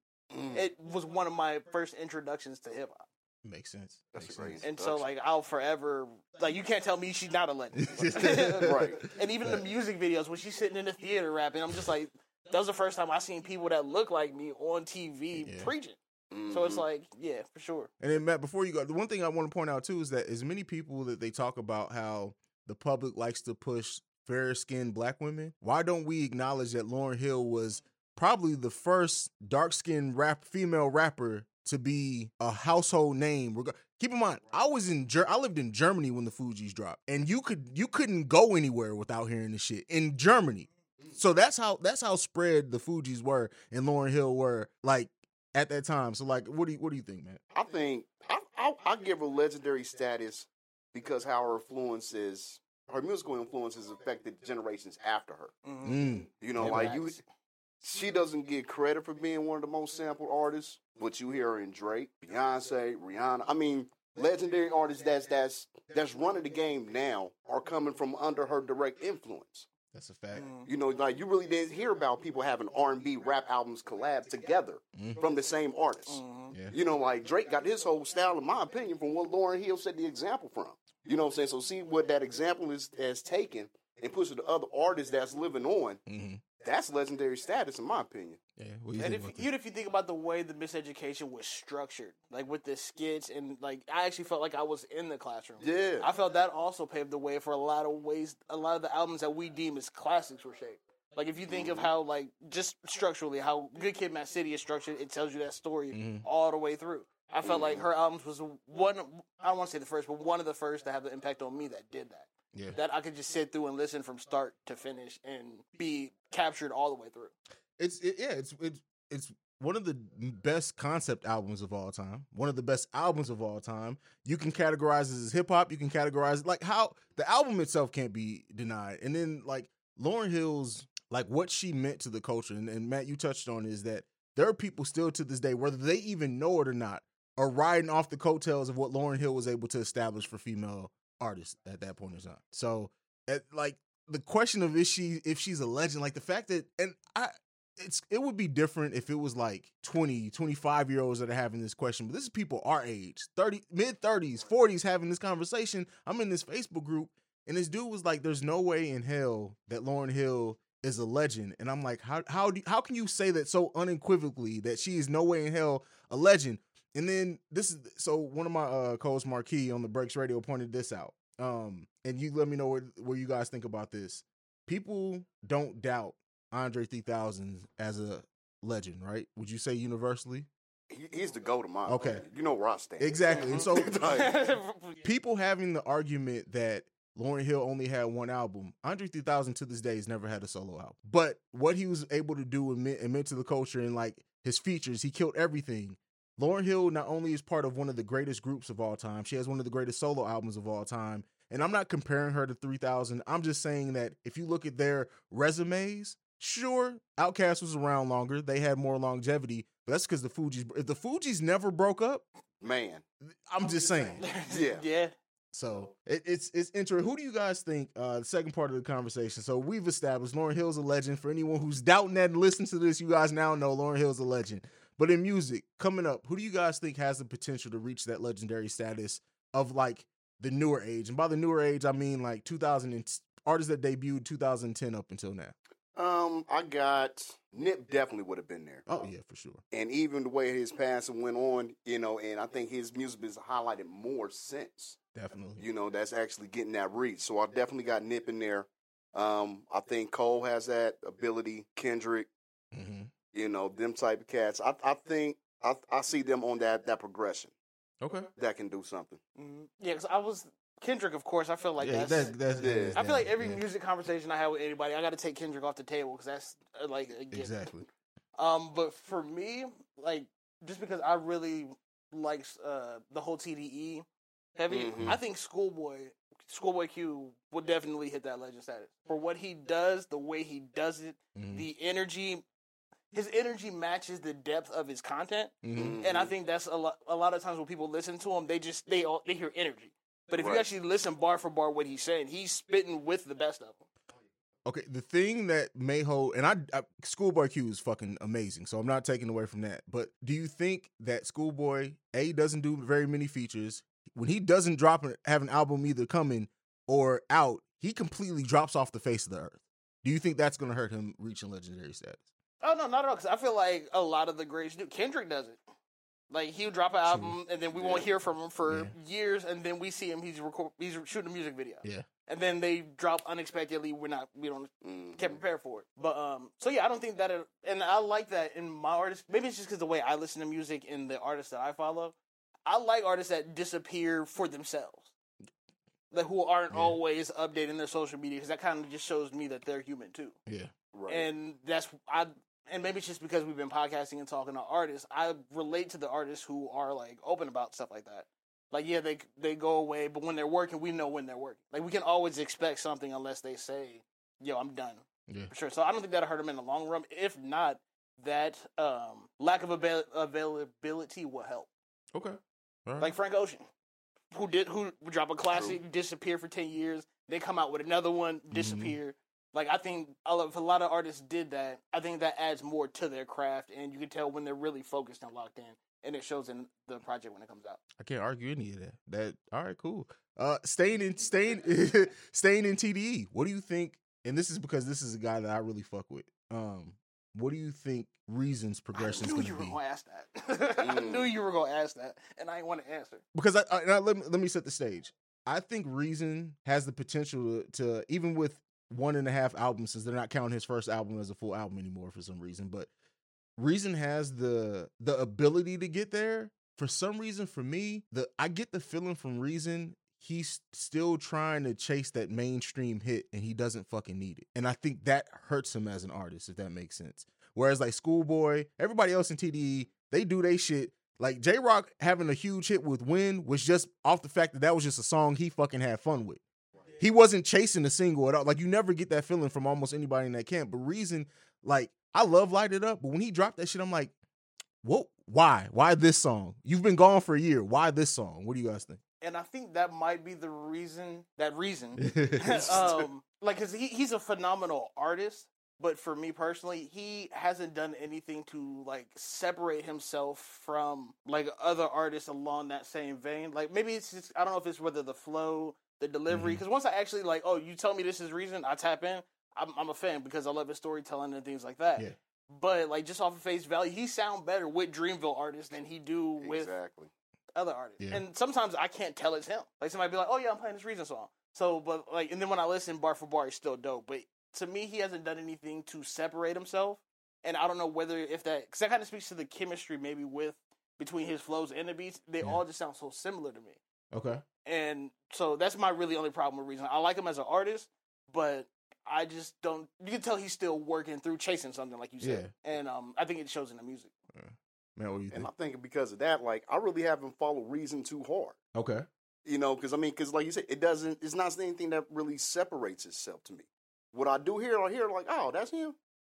It was one of my first introductions to hip hop. Makes sense. That's Makes great sense. And so like I'll forever like you can't tell me she's not a legend. Right. And even the music videos when she's sitting in the theater rapping, I'm just like that was the first time I seen people that look like me on TV Yeah. preaching. So Mm-hmm. it's like, yeah, for sure. And then Matt, before you go, the one thing I want to point out too is that as many people that they talk about how the public likes to push fair skinned black women, why don't we acknowledge that Lauryn Hill was probably the first dark skinned rap female rapper to be a household name? Keep in mind, I was in Ger- I lived in Germany when the Fugees dropped, and you could you couldn't go anywhere without hearing the shit in Germany. So that's how that's how spread the Fugees were and Lauryn Hill were like at that time. So like, what do you what do you think, man? I think I, I, I give her legendary status because how her influences, her musical influences affected generations after her. Mm. You know, Yeah, like you, she doesn't get credit for being one of the most sampled artists, but you hear her in Drake, Beyonce, Rihanna. I mean, legendary artists that's that's that's running the game now are coming from under her direct influence. That's a fact. You know, like you really didn't hear about people having R and B rap albums collab together Mhm. from the same artist. Yeah. You know, like Drake got his whole style, in my opinion, from what Lauryn Hill set the example from. You know what I'm saying? So see what that example is has taken and puts it to other artists that's living on. Mm-hmm. That's legendary status, in my opinion. Yeah. What you And if, even if you think about the way the miseducation was structured, like with the skits, and like I actually felt like I was in the classroom. Yeah. I felt that also paved the way for a lot of ways. A lot of the albums that we deem as classics were shaped. Like if you think of how like just structurally how Good Kid, Mad City is structured, it tells you that story Mm-hmm. all the way through. I felt like her albums was one. I don't want to say the first, but one of the first to have the impact on me that did that. Yeah. That I could just sit through and listen from start to finish and be captured all the way through. It's it, yeah, it's it's it's one of the best concept albums of all time. One of the best albums of all time. You can categorize it as hip hop. You can categorize it like how the album itself can't be denied. And then like Lauryn Hill's like what she meant to the culture. And, and Matt, you touched on is that there are people still to this day, whether they even know it or not, are riding off the coattails of what Lauryn Hill was able to establish for female artists at that point in time. So, at, like the question of is she if she's a legend, like the fact that and I it's it would be different if it was like 20, 25 year olds that are having this question, but this is people our age, 30 mid 30s, 40s having this conversation. I'm in this Facebook group and this dude was like there's no way in hell that Lauryn Hill is a legend. And I'm like how how do how can you say that so unequivocally that she is no way in hell a legend? And then this is so one of my uh co-hosts Marquis on the Breaks Radio pointed this out. Um and you let me know what where you guys think about this. People don't doubt Andre 3000 as a legend, right? Would you say universally? He, he's the go to my Okay. opinion. You know where I stand. Exactly. And so people having the argument that Lauryn Hill only had one album, Andre 3000 to this day has never had a solo album. But what he was able to do and meant, and meant to the culture and like his features, he killed everything. Lauryn Hill not only is part of one of the greatest groups of all time, she has one of the greatest solo albums of all time. And I'm not comparing her to 3000. I'm just saying that if you look at their resumes, sure, Outkast was around longer. They had more longevity, but that's because the Fugees, if the Fugees never broke up, man. I'm just saying. Yeah. yeah. So it, it's it's interesting. Who do you guys think? Uh, the second part of the conversation. So we've established Lauryn Hill's a legend. For anyone who's doubting that and listen to this, you guys now know Lauryn Hill's a legend. But in music, coming up, who do you guys think has the potential to reach that legendary status of like the newer age? And by the newer age, I mean like 2000 and artists that debuted 2010 up until now. Um, I got Nip definitely would have been there. Oh yeah, for sure. And even the way his passing went on, you know, and I think his music is highlighted more since. Definitely. You know, that's actually getting that reach. So I definitely got Nip in there. Um, I think Cole has that ability. Kendrick, Mm-hmm. You know, them type of cats. I I think I I see them on that that progression. Okay. That can do something. Mhm. Yeah, because I was Kendrick. Of course, I feel like yeah, that's. that's, that's, Yeah. I feel like every yeah. music conversation I have with anybody, I got to take Kendrick off the table because that's uh, like a given. exactly. Um, but for me, like just because I really like uh the whole TDE heavy, Mhm. I think Schoolboy, Schoolboy Q would definitely hit that legend status for what he does, the way he does it, Mhm. the energy. His energy matches the depth of his content, Mhm. and I think that's a lot. A lot of times when people listen to him, they just they all they hear energy. But if you actually listen bar for bar what he's saying, he's spitting with the best of them. Okay, the thing that may hold, and I, I Schoolboy Q is fucking amazing, so I'm not taking away from that. But do you think that Schoolboy A doesn't do very many features? When he doesn't drop an, have an album either coming or out, he completely drops off the face of the earth. Do you think that's going to hurt him reaching legendary status? Oh no, not at all. Because I feel like a lot of the greats do. Kendrick does it. Like he'll drop an album, and then we won't hear from him for Yeah. years, and then we see him. He's record, he's shooting a music video, Yeah. and then they drop unexpectedly. We're not, we don't Mhm. can't prepare for it. But um, so yeah, I don't think that, it, and I like that in my artists. Maybe it's just because the way I listen to music and the artists that I follow. I like artists that disappear for themselves, that who aren't Yeah. always updating their social media, because that kind of just shows me that they're human too Yeah. Right. and that's I and maybe it's just because we've been podcasting and talking to artists. I relate to the artists who are like open about stuff like that. Like yeah, they they go away, but when they're working, we know when they're working. Like we can always expect something unless they say, "Yo, I'm done." Yeah. For sure. So I don't think that'll hurt them in the long run. If not, that um, lack of avail- availability will help. Okay. Right. Like Frank Ocean. who did who drop a classic, disappear for ten years, they come out with another one, Mm-hmm. Disappear. Like I think a lot, if a lot of artists did that, I think that adds more to their craft, and you can tell when they're really focused and locked in, and it shows in the project when it comes out. I can't argue any of that. That all right, cool. Uh, staying in staying staying in TDE. What do you think? And this is because this is a guy that I really fuck with. Um, what do you think Reason's progression I is knew going you to were be? going to ask that. I knew you were going to ask that, and I didn't want to answer. Because I, I, I- let me let me set the stage. I think Reason has the potential to, to even with one and a half albums, since they're not counting his first album as a full album anymore for some reason, but Reason has the the ability to get there. For some reason, for me, the I get the feeling from Reason he's still trying to chase that mainstream hit and he doesn't fucking need it. And I think that hurts him as an artist, if that makes sense. Whereas like Schoolboy, everybody else in TDE, they do they shit. Like Jay Rock having a huge hit with Win was just off the fact that that was just a song he fucking had fun with. He wasn't chasing a single at all. Like you never get that feeling from almost anybody in that camp. But Reason, like I love Light It Up, but when he dropped that shit, I'm like, what? Why? Why this song? You've been gone for a year. Why this song? What do you guys think? and I think that might be the reason. That reason, um, like, cause he, he's a phenomenal artist, but for me personally, he hasn't done anything to like separate himself from like other artists along that same vein. Like maybe it's just I don't know if it's whether the flow, the delivery. Mm-hmm. Because once I actually like, oh, you tell me this is reason, I tap in. I'm, I'm a fan because I love his storytelling and things like that. Yeah. But like just off of face value, he sound better with Dreamville artists than he do with Exactly. other artists. Yeah. And sometimes I can't tell it's him. Like somebody be like, "Oh yeah, I'm playing this Reason song." So, but like, and then when I listen, bar for bar, he's still dope. But to me, he hasn't done anything to separate himself. And I don't know whether if that because that kind of speaks to the chemistry maybe with between his flows and the beats. They all just sound so similar to me. Okay. And so that's my really only problem with Reason. I like him as an artist, but I just don't. You can tell he's still working through chasing something, like you said. And um, I think it shows in the music. Yeah. Man, what do you And think? I think because of that, like I really haven't followed Reason too hard. Okay. You know, because I mean, because like you said, it doesn't. It's not anything that really separates itself to me. What I do here, I hear like, oh, that's him.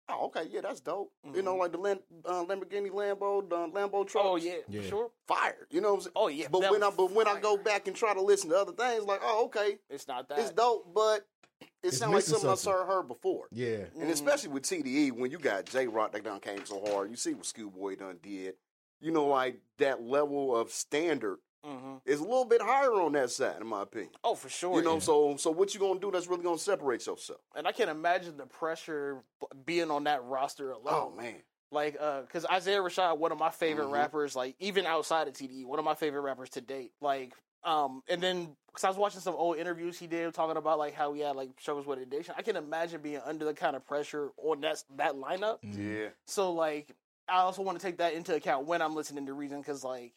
Oh, okay, yeah, that's dope. You know, like the Lam- uh, Lamborghini Lambo, the Lambo truck. Mm-hmm. Oh yeah, Yeah. sure. fire. You know what I'm saying? Oh yeah. But when I was but when I go back and try to listen to other things, like, oh, okay, it's not that. it's dope, but it It's sounds like something, something. I've heard before. Yeah. And especially with TDE, when you got Jay Rock that done came so hard, you see what Schoolboy done did. You know, like that level of standard hmm is a little bit higher on that side, in my opinion. Oh, for sure. You know, yeah. so so what you gonna do that's really gonna separate yourself? and I can't imagine the pressure being on that roster alone. Oh man, Like, uh, because Isaiah Rashad, one of my favorite Mhm. rappers, like even outside of TDE, one of my favorite rappers to date. Like, um, and then because I was watching some old interviews he did talking about like how he had like struggles with addiction. I can imagine being under the kind of pressure on that that lineup. yeah. So like, I also want to take that into account when I'm listening to Reason because like.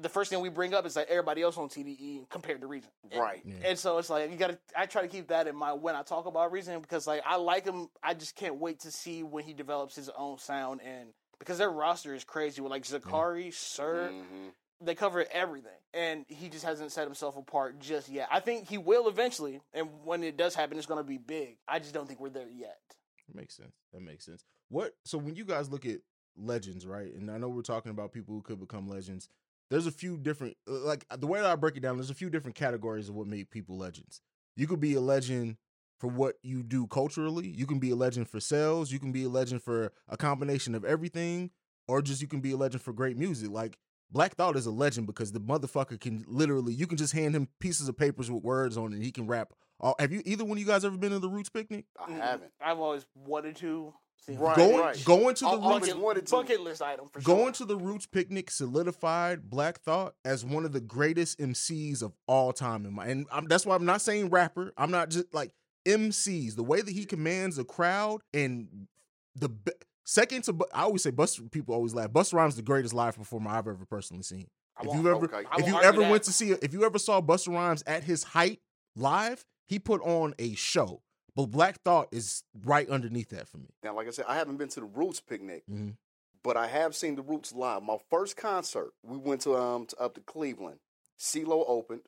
The first thing we bring up is like everybody else on TDE compared to Reason, Right. Yeah. and so it's like you gotta. I try to keep that in mind when I talk about Reason because like I like him. I just can't wait to see when he develops his own sound and because their roster is crazy with like Zacari, Sir. Mhm. They cover everything, and he just hasn't set himself apart just yet. I think he will eventually, and when it does happen, it's gonna be big. I just don't think we're there yet. That makes sense. That makes sense. What? So when you guys look at legends, right? And I know we're talking about people who could become legends. There's a few different, uh, like the way that I break it down. There's a few different categories of what make people legends. You could be a legend for what you do culturally. You can be a legend for sales. You can be a legend for a combination of everything, or just you can be a legend for great music. Like Black Thought is a legend because the motherfucker can literally. You can just hand him pieces of papers with words on it, and he can rap. All, have you either one of you guys ever been to the Roots picnic? I haven't. I've always wanted to. See, Right, going, right. going to the I always Roots bucket, to- bucket list item for sure. Going to the Roots picnic solidified Black Thought as one of the greatest MCs of all time in my and I'm, that's why I'm not saying rapper. I'm not just like MCs. The way that he commands a crowd and the be- second to I always say Busta. People always laugh. Busta Rhymes is the greatest live performer I've ever personally seen. I If you ever okay. If you ever that. went to see if you ever saw Busta Rhymes at his height live, he put on a show. But Black Thought is right underneath that for me. Now, like I said, I haven't been to the Roots picnic, Mhm. but I have seen the Roots live. My first concert, we went to um to, up to Cleveland. CeeLo opened,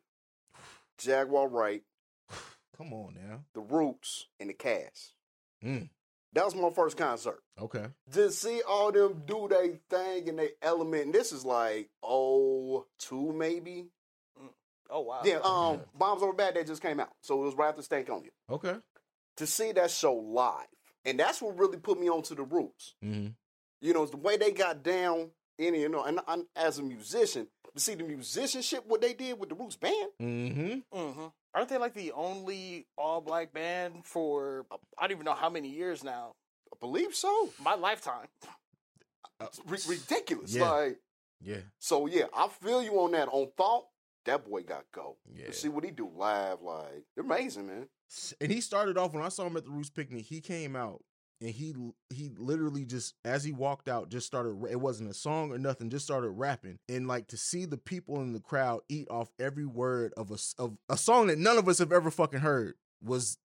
Jaguar Wright, Come on now. the Roots, and the Cast. Mm. That was my first concert. Okay. To see all them do they thing and they element, and this is like oh two maybe. Oh wow. Yeah, um, Bombs Over Bad Baghdad just came out, so it was right after you. Okay. To see that show live, and that's what really put me onto the roots. Mm-hmm. You know, it's the way they got down in you know, and I'm, as a musician, to see the musicianship, what they did with the Roots band. Mm-hmm. Mm-hmm. Aren't they like the only all black band for I don't even know how many years now? I believe so. My lifetime. It's ri- ridiculous. Yeah. Like, Yeah. so yeah, I feel you on that. On thought, that boy got go. Yeah. To see what he do live, like, they're amazing, man. And he started off when I saw him at the Roots picnic. He came out and he he literally just as he walked out just started. It wasn't a song or nothing. Just started rapping and like to see the people in the crowd eat off every word of a of a song that none of us have ever fucking heard was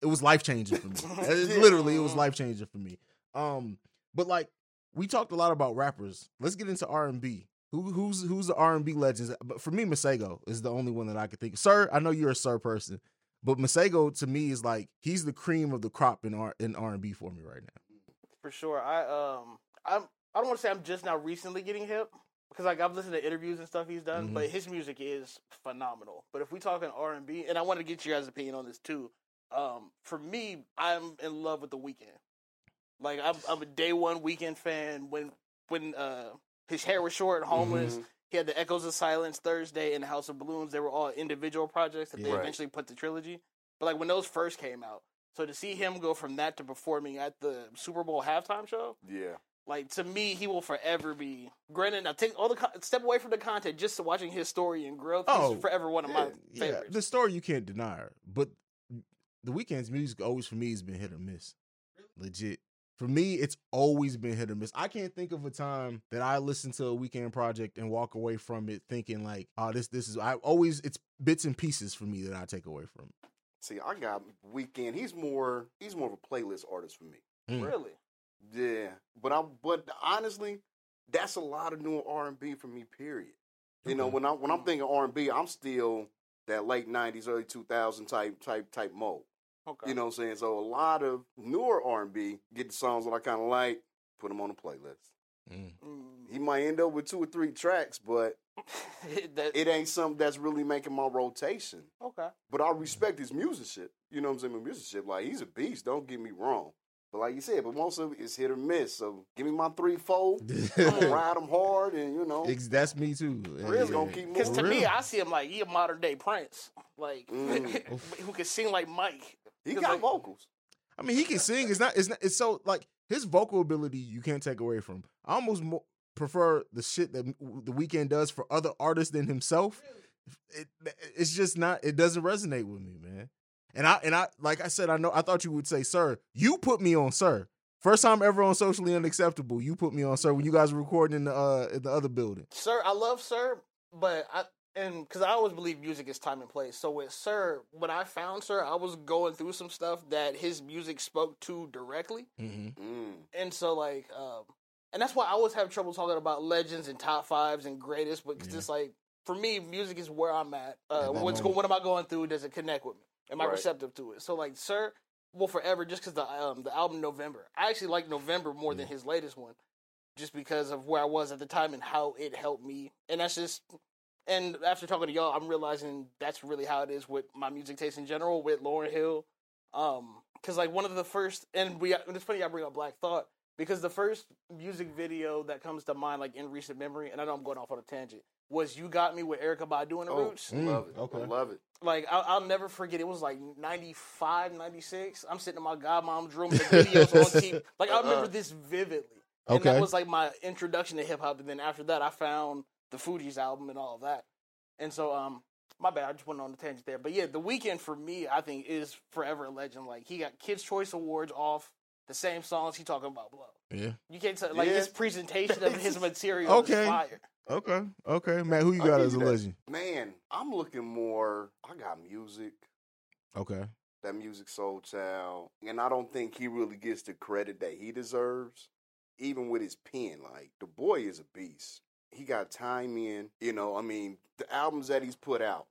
it was life changing for me. It- Literally, it was life changing for me. Um, but like we talked a lot about rappers. Let's get into R and B. Who who's who's the R and B legends? But for me, Masego is the only one that I could think. of. Sir, I know you're a Sir person, but Masego to me is like he's the cream of the crop in R in R and B for me right now. For sure. I um I'm I don't want to say I'm just now recently getting hip because like I've listened to interviews and stuff he's done, Mhm. but his music is phenomenal. But if we talking R and B, and I want to get your guys' opinion on this too. Um, for me, I'm in love with the Weeknd. Like I'm I'm a day one Weeknd fan. When when uh his hair was short, homeless. Mhm. He had the Echoes of Silence Thursday and the House of Balloons. They were all individual projects that they Right. eventually put the trilogy. But like when those first came out, so to see him go from that to performing at the Super Bowl halftime show, Yeah. like to me, he will forever be. Granted, now take all the con- step away from the content, just to watching his story and growth. Oh, he's forever one of my Yeah, favorites. the story you can't deny her, but the Weeknd's music always for me has been hit or miss. Legit. For me, it's always been hit or miss. I can't think of a time that I listened to a Weeknd project and walk away from it thinking like, "Oh, this this is." I always it's bits and pieces for me that I take away from it. See, I got Weeknd. He's more he's more of a playlist artist for me. Mm. Really? Yeah, but I but honestly, that's a lot of new R and B for me. Period. You know, when I when I'm thinking R and B, I'm still that late '90s, early 2000 type type type mode. Okay. You know what I'm saying? So a lot of newer R and B get the songs that I kind of like, put them on the playlist. Mm. He might end up with two or three tracks, but That- it ain't something that's really making my rotation. okay. But I respect his musicianship. You know what I'm saying? Musicianship, like he's a beast. Don't get me wrong. But like you said, but most of it is hit or miss. So give me my three fold, I'm ride them hard, and you know, Ex- That's me too. Riz gonna keep Because moving. to me, I see him like he a modern day Prince, like Mm. who can sing like Mike. He 'Cause, got like, vocals. I mean, he can sing. It's not. It's not. It's so like his vocal ability. You can't take away from. I almost mo- prefer the shit that the Weeknd does for other artists than himself. It, it's just not. It doesn't resonate with me, man. And I and I like I said, I know. I thought you would say, "Sir." You put me on, sir. First time ever on socially unacceptable. You put me on, sir, when you guys were recording in the uh in the other building. Sir, I love Sir, but I and because I always believe music is time and place. So with Sir, when I found Sir, I was going through some stuff that his music spoke to directly, Mm-hmm. Mm. and so like, um, and that's why I always have trouble talking about legends and top fives and greatest, because Yeah. it's like for me, music is where I'm at. Uh, At what's go, moment. what am I going through? Does it connect with me? Am I Right. receptive to it? So like, Sir well, forever just because the um the album November. I actually like November more than his latest one, just because of where I was at the time and how it helped me. And that's just. And after talking to y'all, I'm realizing that's really how it is with my music taste in general with Lauryn Hill. Um, because like one of the first, and we, and it's funny I bring up Black Thought because the first music video that comes to mind, like in recent memory, and I know I'm going off on a tangent, was "You Got Me" with Erykah Badu and the Oh, Roots. Mm, love it. okay. I love it. Like I'll, I'll never forget. It was like 95, 96. I'm sitting in my godmom's room. The videos on TV. Like I remember Uh-uh. this vividly. And Okay. that was like my introduction to hip hop. And then after that, I found the Fugees album and all of that. And so, um, my bad. I just went on the tangent there. But yeah, the Weeknd for me, I think, is forever a legend. Like he got Kids Choice Awards off the same songs he talking about blow. Yeah. You can't tell like Yeah. his presentation of his material Okay. is fire. Okay. Okay. Matt, who you got give as a that. legend? Man, I'm looking more. I got Musiq. Okay. That Musiq Soulchild, and I don't think he really gets the credit that he deserves. Even with his pen, like the boy is a beast. He got time in. You know, I mean, the albums that he's put out,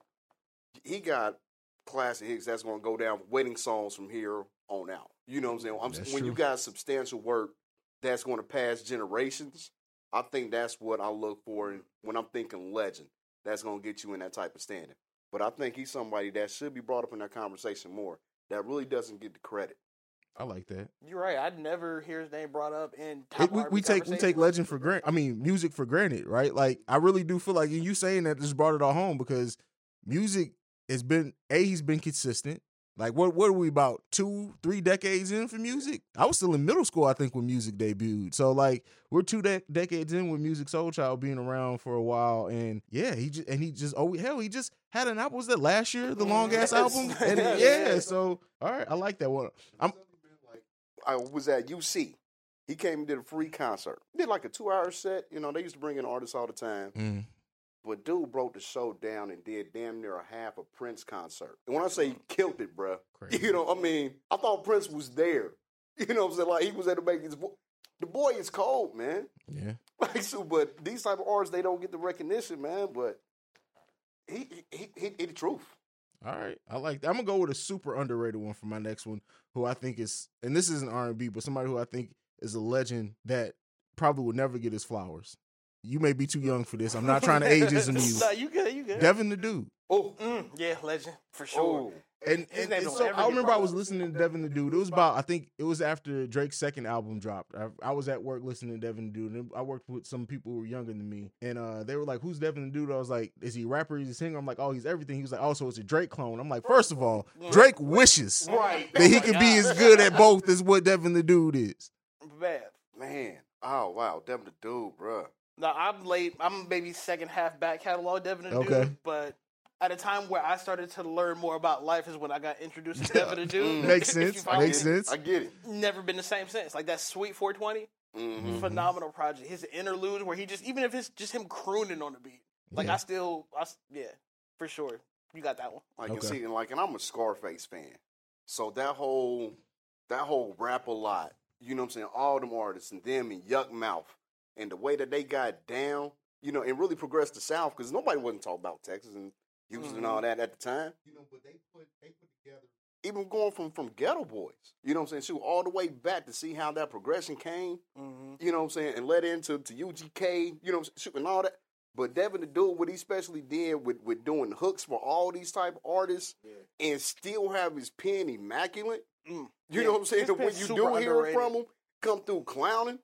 he got classic hits that's going to go down. Wedding songs from here on out. You know what I'm saying? I'm, when you got substantial work that's going to pass generations, I think that's what I look for in- when I'm thinking legend. that's gonna get you in that type of standing. But I think he's somebody that should be brought up in that conversation more. That really doesn't get the credit. I like that. You're right. I'd never hear his name brought up in top It- we, we take we take legend for granted. I mean, music for granted, right? Like I really do feel like you saying that just brought it all home because Musiq has been a he's been consistent. Like what what are we about two three decades in for Musiq? I was still in middle school, I think, when Musiq debuted. So like we're two de- decades in with Musiq Soulchild being around for a while, and yeah, he just and he just oh hell he just had an album. Was that last year? The mm, long ass album, and yeah. So all right, I like that one. I'm I was at UC. He came and did a free concert. Did like a two hour set. You know, they used to bring in artists all the time. Mm. But dude broke the show down and did damn near a half a Prince concert. And when I say he killed it, bruh, you know, I mean, I thought Prince was there. You know what I'm saying? Like he was at the make his vo- the boy is cold, man. yeah. Like so, but these type of artists they don't get the recognition, man. But he he he, he the truth. All right, I like that. I'm gonna go with a super underrated one for my next one, who I think is, and this isn't R and B, but somebody who I think is a legend that probably will never get his flowers. You may be too young for this. I'm not trying to ageism you. nah, you good. You good. Devin the Dude. Oh, Mm, yeah, legend for sure. And, and, and so I remember I was listening to Devin the Dude. It was about I think it was after Drake's second album dropped. I, I was at work listening to Devin the Dude, and I worked with some people who were younger than me, and uh, they were like, "Who's Devin the Dude?" I was like, "Is he a rapper? Is he a singer?" I'm like, "Oh, he's everything." He was like, "Oh, so it's a Drake clone." I'm like, first of all, Drake wishes Right. that he could be as good at both as what Devin the Dude is." Bad. Man, oh wow, Devin the dude, bruh. No, I'm late. I'm maybe second half back catalog Devin the Okay. Dude, but at a time where I started to learn more about life is when I got introduced to Devin the Dude. Makes sense. Makes sense. I get it. Never been the same since. Like that Sweet 420, Mhm. phenomenal project. His interlude where he just even if it's just him crooning on the beat, like Yeah. I still, I yeah, for sure. You got that one. Like Okay. and see, and like, and I'm a Scarface fan, so that whole that whole Rap-A-Lot, you know what I'm saying? All them artists and them and Yukmouth and the way that they got down, you know, and really progressed the South because nobody wasn't talking about Texas and Houston and mm-hmm. all that at the time. You know, but they put they put together even going from from Geto Boys, you know what I'm saying? Shoot, all the way back to see how that progression came, mm-hmm. you know what I'm saying, and led into to UGK, you know, shoot, and all that. But Devin the dude, what he especially did with, with doing hooks for all these type of artists and still have his pen immaculate. Mm, you Yeah, know what I'm saying? That when you do hear it underrated. from him, come through clowning.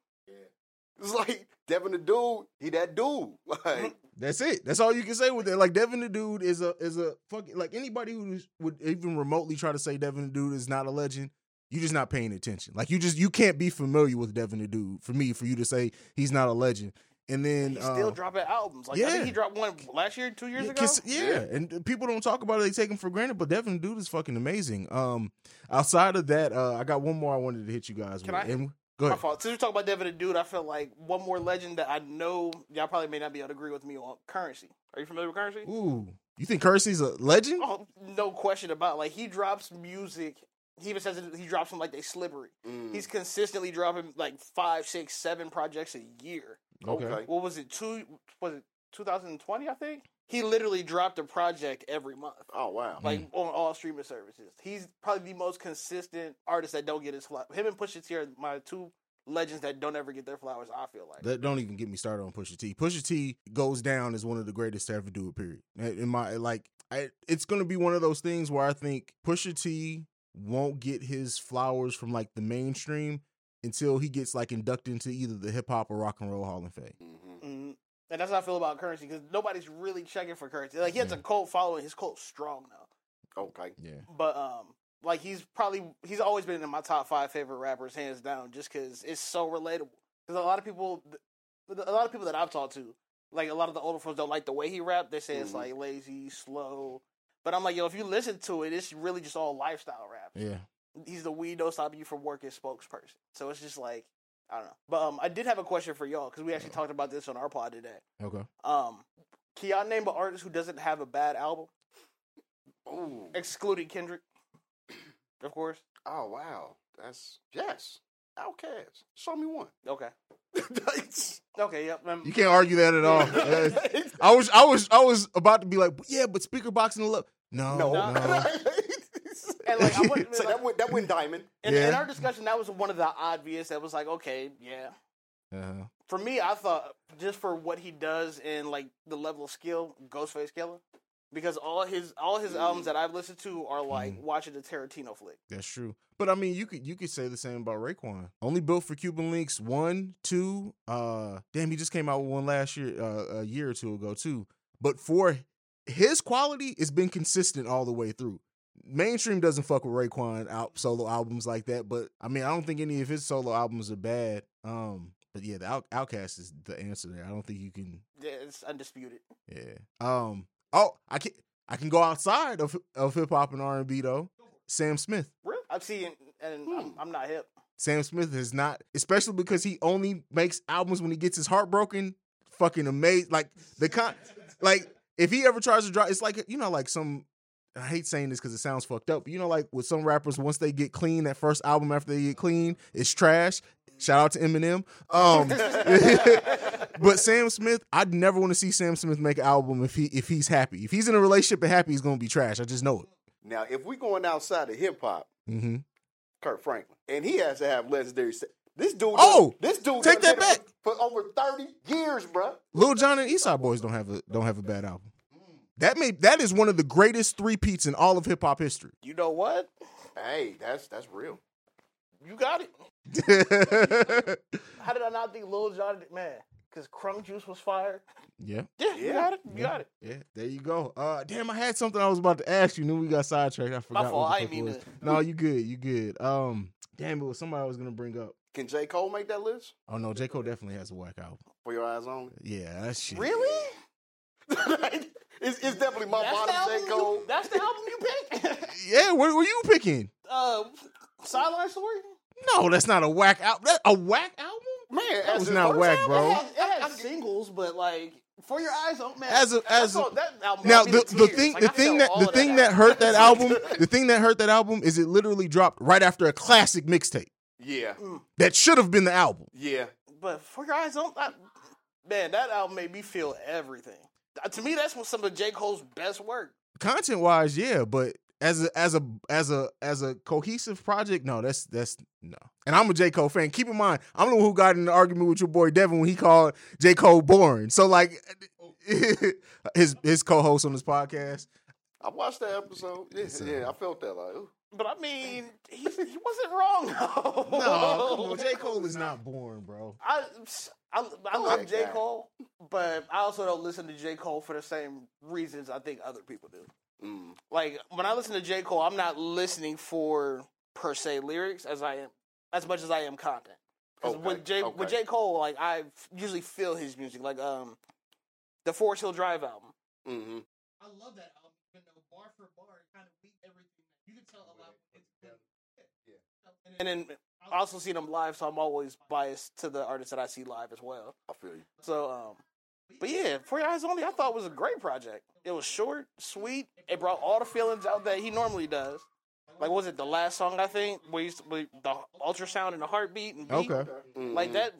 It's like Devin the dude, he that dude. Like That's it. That's all you can say with it. Like Devin the Dude is a is a fucking like anybody who would even remotely try to say Devin the Dude is not a legend. You're just not paying attention. Like you just you can't be familiar with Devin the Dude for me for you to say he's not a legend. And then He's still uh, dropping albums. Like I yeah. think he dropped one last year, two years yeah, ago. kiss- yeah, and people don't talk about it. They take him for granted, but Devin the Dude is fucking amazing. Um, outside of that, uh, I got one more I wanted to hit you guys Can with. I? And go My ahead. fault. Since we're talking about Devin the Dude, I feel like one more legend that I know y'all probably may not be able to agree with me on Curren$y. Are you familiar with Curren$y? Ooh, you think Curren$y's a legend? Oh, no question about it. like he drops music. He even says it, he drops them like they slippery. Mm. He's consistently dropping like five, six, seven projects a year. Okay. Okay. What was it? Two was it 2020? I think he literally dropped a project every month. Oh wow. like Mm. on all streaming services. He's probably the most consistent artist that don't get his flowers. Him and Pusha T are my two legends that don't ever get their flowers. I feel like. That don't even get me started on Pusha T. Pusha T goes down as one of the greatest to ever do it. Period. In my like, I, it's gonna be one of those things where I think Pusha T won't get his flowers from like the mainstream until he gets like inducted into either the hip hop or rock and roll Hall of Fame. Mm-hmm. And that's how I feel about Curren$y because nobody's really checking for Curren$y. Like he has a cult following. His cult's strong now. Okay. Yeah. But um, like he's probably he's always been in my top five favorite rappers, hands down, just because it's so relatable. Because a lot of people, a lot of people that I've talked to, like a lot of the older folks don't like the way he rap. They say it's Mhm. like lazy, slow. But I'm like, yo, if you listen to it, it's really just all lifestyle rap. Yeah. He's the weed don't stop you from working spokesperson. So it's just like I don't know. But um, I did have a question for y'all because we actually talked about this on our pod today. Okay. Um, can y'all name an artist who doesn't have a bad album, Ooh. excluding Kendrick? Of course. Oh wow. That's yes. Outkast. Show me one. Okay. Okay. Yep. um, You can't argue that at all. I was, I was, I was about to be like, yeah, but speaker box in the love. No, No. no. And like, I wouldn't, so like, that went that went diamond. in, in our discussion, that was one of the obvious. That was like, okay, yeah. Uh, For me, I thought just for what he does and like the level of skill, Ghostface Killah, because all his all his albums that I've listened to are like watching the Tarantino flick. That's true. But I mean, you could you could say the same about Raekwon. Only built for Cuban Linx. One, two. Uh, damn, he just came out with one last year, uh, a year or two ago too. But for his quality, it's been consistent all the way through. Mainstream doesn't fuck with Raekwon out solo albums like that. But I mean, I don't think any of his solo albums are bad. Um, but yeah, the Out- Outkast is the answer there. I don't think you can. Yeah, it's undisputed. Yeah. Um. Oh, I can I can go outside of of hip hop and R and B though. Sam Smith. Really? I've seen, and I'm, I'm not hip. Sam Smith is not, especially because he only makes albums when he gets his heart broken. Fucking amazing. Like the con, like if he ever tries to drop, it's like you know, like some. I hate saying this because it sounds fucked up. But you know, like with some rappers, once they get clean, that first album after they get clean, it's trash. Shout out to Eminem. Um, but Sam Smith, I'd never want to see Sam Smith make an album if he if he's happy. If he's in a relationship and happy, he's gonna be trash. I just know it. Now, if we're going outside of hip hop, Mm-hmm. Kirk Franklin, and he has to have legendary. se- This dude, Oh, this dude, take that back. for over thirty years, bruh. Lil Jon and East Side Boyz don't have a don't have a bad album. That may that is one of the greatest three peats in all of hip hop history. You know what? Hey, that's that's real. You got it. How did I not think Lil Jon? Man, because Crunk Juice was fired. Yeah. Yeah, you got it. You got it. Yeah, there you go. Uh, damn, I had something I was about to ask you. Knew we got sidetracked. I forgot. My fault. I mean was. to- No, you good. You good. Um, damn, it was somebody I was gonna bring up. Can J Cole make that list Oh no, J Cole definitely has a whack album. for your eyes only? Yeah, that shit. Really? it's, it's definitely my That's bottom album J Cole. You, that's the album you picked. Yeah, what were you picking? uh, Sideline Story. No, that's not a whack album. That, a whack album? Man, That was not whack, album, bro. It has, it has singles, but like for your eyes on man. As a as a, that album now the, the thing Like, the I thing that the thing that album. hurt that album the thing that hurt that album is it literally dropped right after a classic mixtape Yeah, that should have been the album. yeah. But for your eyes on that, man, that album made me feel everything. Uh, To me, that's what some of J Cole's best work. Content wise, yeah, but as a as a as a as a cohesive project, no, that's that's no. And I'm a J Cole fan. Keep in mind, I'm the one who got in an argument with your boy Devin when he called J Cole boring. So like his his co-host on this podcast. I watched that episode. Yeah, yeah, I felt that like. ooh. But I mean, he, he wasn't wrong though. No, come on, J Cole is not boring, bro. I, I, I love like J. that. Cole, but I also don't listen to J. Cole for the same reasons I think other people do. Mm. Like when I listen to J. Cole, I'm not listening for per se lyrics as I am as much as I am content. 'Cause Okay, with J with. J. Cole, like I f- usually feel his music. Like um the Forest Hill Drive album. Mm-hmm. I love that album, even though bar for bar it kind of beat everything. You can tell a lot. Yeah, and then I also see them live, so I'm always biased to the artists that I see live as well. I feel you. So, um, but yeah, For Your Eyes Only, I thought was a great project. It was short, sweet. It brought all the feelings out that he normally does. Like, was it the last song I think where, he's, where the ultrasound and the heartbeat and beat? Okay. like that.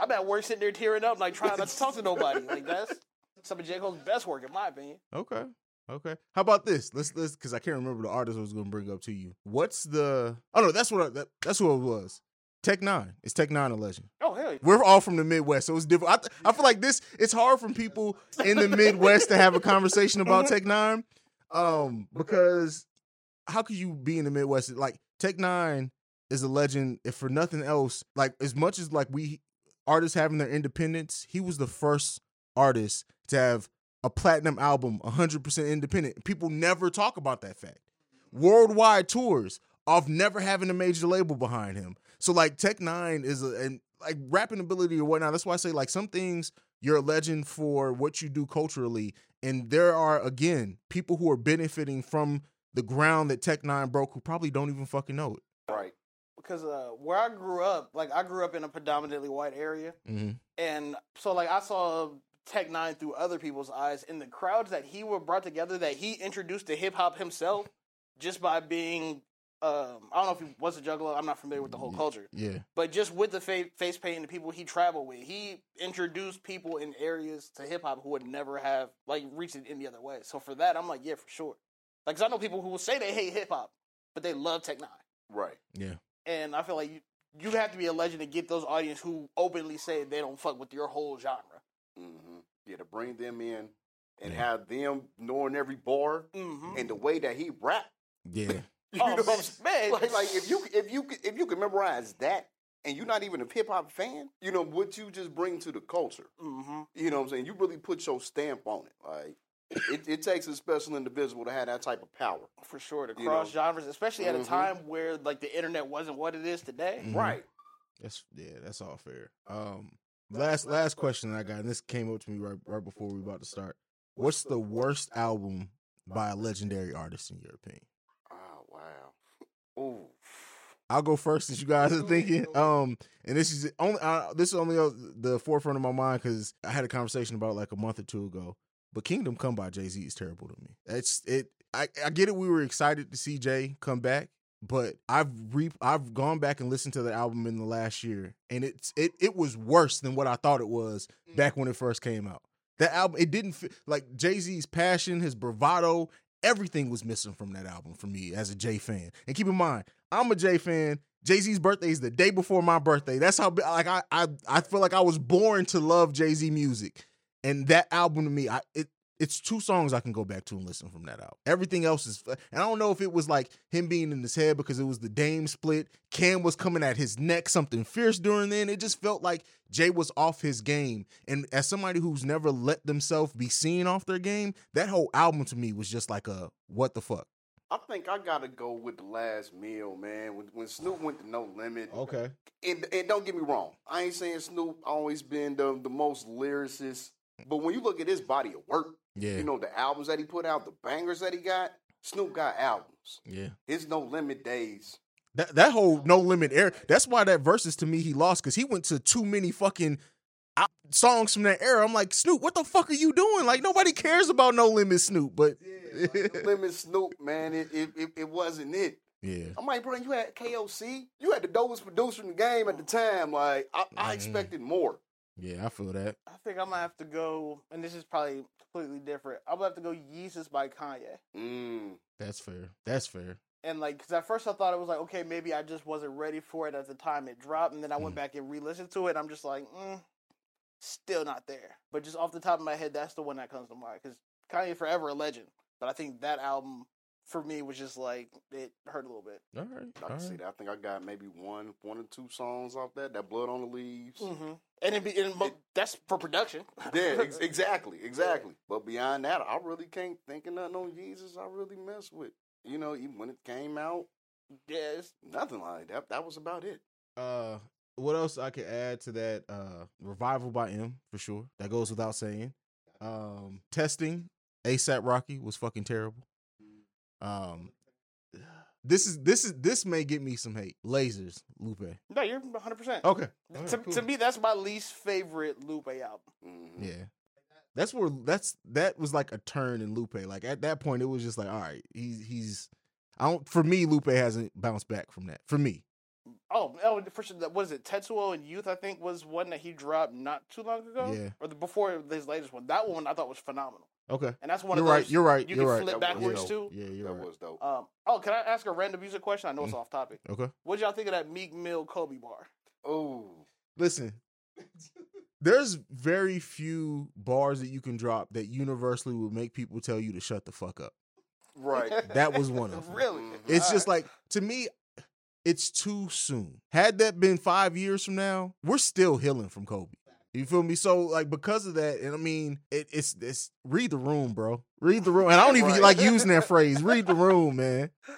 I'm at work sitting there tearing up, like trying not to talk to nobody. Like that's some of J Cole's best work, in my opinion. Okay. Okay. How about this? Let's let's because I can't remember the artist I was going to bring up to you. What's the? Oh no, that's what I, that, that's who it was. Tech N9ne. It's Tech N9ne a legend. Oh hell yeah. We're all from the Midwest, so it's different. I, th- I feel like this. It's hard for people in the Midwest to have a conversation about Tech N9ne, um, because how could you be in the Midwest? Like Tech N9ne is a legend. If for nothing else, like as much as like we artists having their independence, he was the first artist to have a platinum album, 100% independent. People never talk about that fact. Worldwide tours off never having a major label behind him. So like Tech N9ne is a and like rapping ability or whatnot. That's why I say like some things you're a legend for what you do culturally, and there are again people who are benefiting from the ground that Tech N9ne broke who probably don't even fucking know it. Right. Because uh, where I grew up, like I grew up in a predominantly white area, Mm-hmm. and so like I saw Tech N9ne through other people's eyes, and the crowds that he were brought together, that he introduced to hip hop himself, just by being. Um, I don't know if he was a juggler. I'm not familiar with the whole culture. Yeah. But just with the fa- face paint and the people he traveled with, he introduced people in areas to hip hop who would never have like reached it any other way. So for that, I'm like, yeah, for sure. Like, 'cause I know people who will say they hate hip hop, but they love Tech N9ne, Right. Yeah. and I feel like you you have to be a legend to get those audience who openly say they don't fuck with your whole genre. hmm Yeah, to bring them in and have them knowing every bar and the way that he rap. Yeah. You Oh, know what I'm man, saying? Like, like if you if you if you can memorize that and you're not even a hip hop fan, you know what you just bring to the culture. Mm-hmm. You know what I'm saying? You really put your stamp on it. Like it, it takes a special individual to have that type of power. For sure, to You cross know? genres, especially at a Mhm. time where like the internet wasn't what it is today. Mhm. Right. That's yeah, that's all fair. Um, last last question I got, and this came up to me right right before we were about to start. What's the worst album by a legendary artist in your opinion? Oh wow. Ooh. I'll go first, as you guys are thinking. Um, and this is only uh, this is only on the forefront of my mind because I had a conversation about it like a month or two ago. But Kingdom Come by Jay Z is terrible to me. It's it. I, I get it. We were excited to see Jay come back, but I've re I've gone back and listened to the album in the last year, and it's it it was worse than what I thought it was back mm. when it first came out. That album, it didn't fit like Jay Z's passion, his bravado, everything was missing from that album for me as a Jay fan. And keep in mind, I'm a Jay fan. Jay Z's birthday is the day before my birthday. That's how like I I I feel like I was born to love Jay Z music, and that album to me, I it it's two songs I can go back to and listen from that out. Everything else is, and I don't know if it was like him being in his head because it was the Dame split. Cam was coming at his neck, something fierce during then. It just felt like Jay was off his game. And as somebody who's never let themselves be seen off their game, that whole album to me was just like a what the fuck. I think I gotta go with the last meal, man. When, when Snoop went to No Limit. Okay. And, and don't get me wrong, I ain't saying Snoop always been the, the most lyricist, but when you look at his body of work, Yeah. you know the albums that he put out, the bangers that he got. Snoop got albums. Yeah. His No Limit days. That that whole no limit era. That's why that verses to me he lost because he went to too many fucking songs from that era. I'm like Snoop, what the fuck are you doing? Like nobody cares about no limit Snoop, but No Limit Snoop, man, it, it it it wasn't it. yeah. I'm like, bro, you had KOC, you had the dopest producer in the game at the time. Like, I, I Mhm. expected more. Yeah, I feel that. I think I'm gonna have to go, and this is probably completely different. I'm gonna have to go Yeezus by Kanye. Mm. That's fair. That's fair. And like, cause at first I thought it was like, okay, maybe I just wasn't ready for it at the time it dropped, and then I went back and re-listened to it. And I'm just like, mm, still not there. But just off the top of my head, that's the one that comes to mind. Cause Kanye forever a legend, but I think that album for me was just like it hurt a little bit. All right. I can see that. I think I got maybe one, one or two songs off that. That blood on the leaves. Mm-hmm. And it be and mo- that's for production. Yeah, ex- exactly, exactly. But beyond that, I really can't think of nothing on Yeezus. I really mess with. You know, even when it came out, yeah, nothing like that. That was about it. Uh what else I could add to that? Uh Revival by Em for sure. That goes without saying. Um testing, ASAP Rocky was fucking terrible. Um this is this is this may get me some hate. Lasers, Lupe. no, you're 100. percent Okay. To, cool. to me, that's my least favorite Lupe album. Mm-hmm. Yeah. That's where that's that was like a turn in Lupe. Like at that point, it was just like, all right, he's he's I don't for me, Lupe hasn't bounced back from that. For me. Oh, oh, for sure. What is it? Tetsuo and Youth, I think, was one that he dropped not too long ago. Yeah. Or the, before his latest one. That one I thought was phenomenal. Okay. And that's one you're of right. those You're right. you you're can right. flip backwards too. Yeah, you're that right. was dope. Um, oh, can I ask a random music question? I know it's Mm. off topic. Okay. What y'all think of that Meek Mill Kobe bar? Oh, Listen, there's very few bars that you can drop that universally will make people tell you to shut the fuck up. right. That was one of them. really? It's just Alright. like to me, it's too soon. Had that been five years from now, we're still healing from Kobe. You feel me? So like because of that, and I mean, it, it's it's read the room, bro. Read the room, and I don't even Right. like using that phrase. Read the room, man.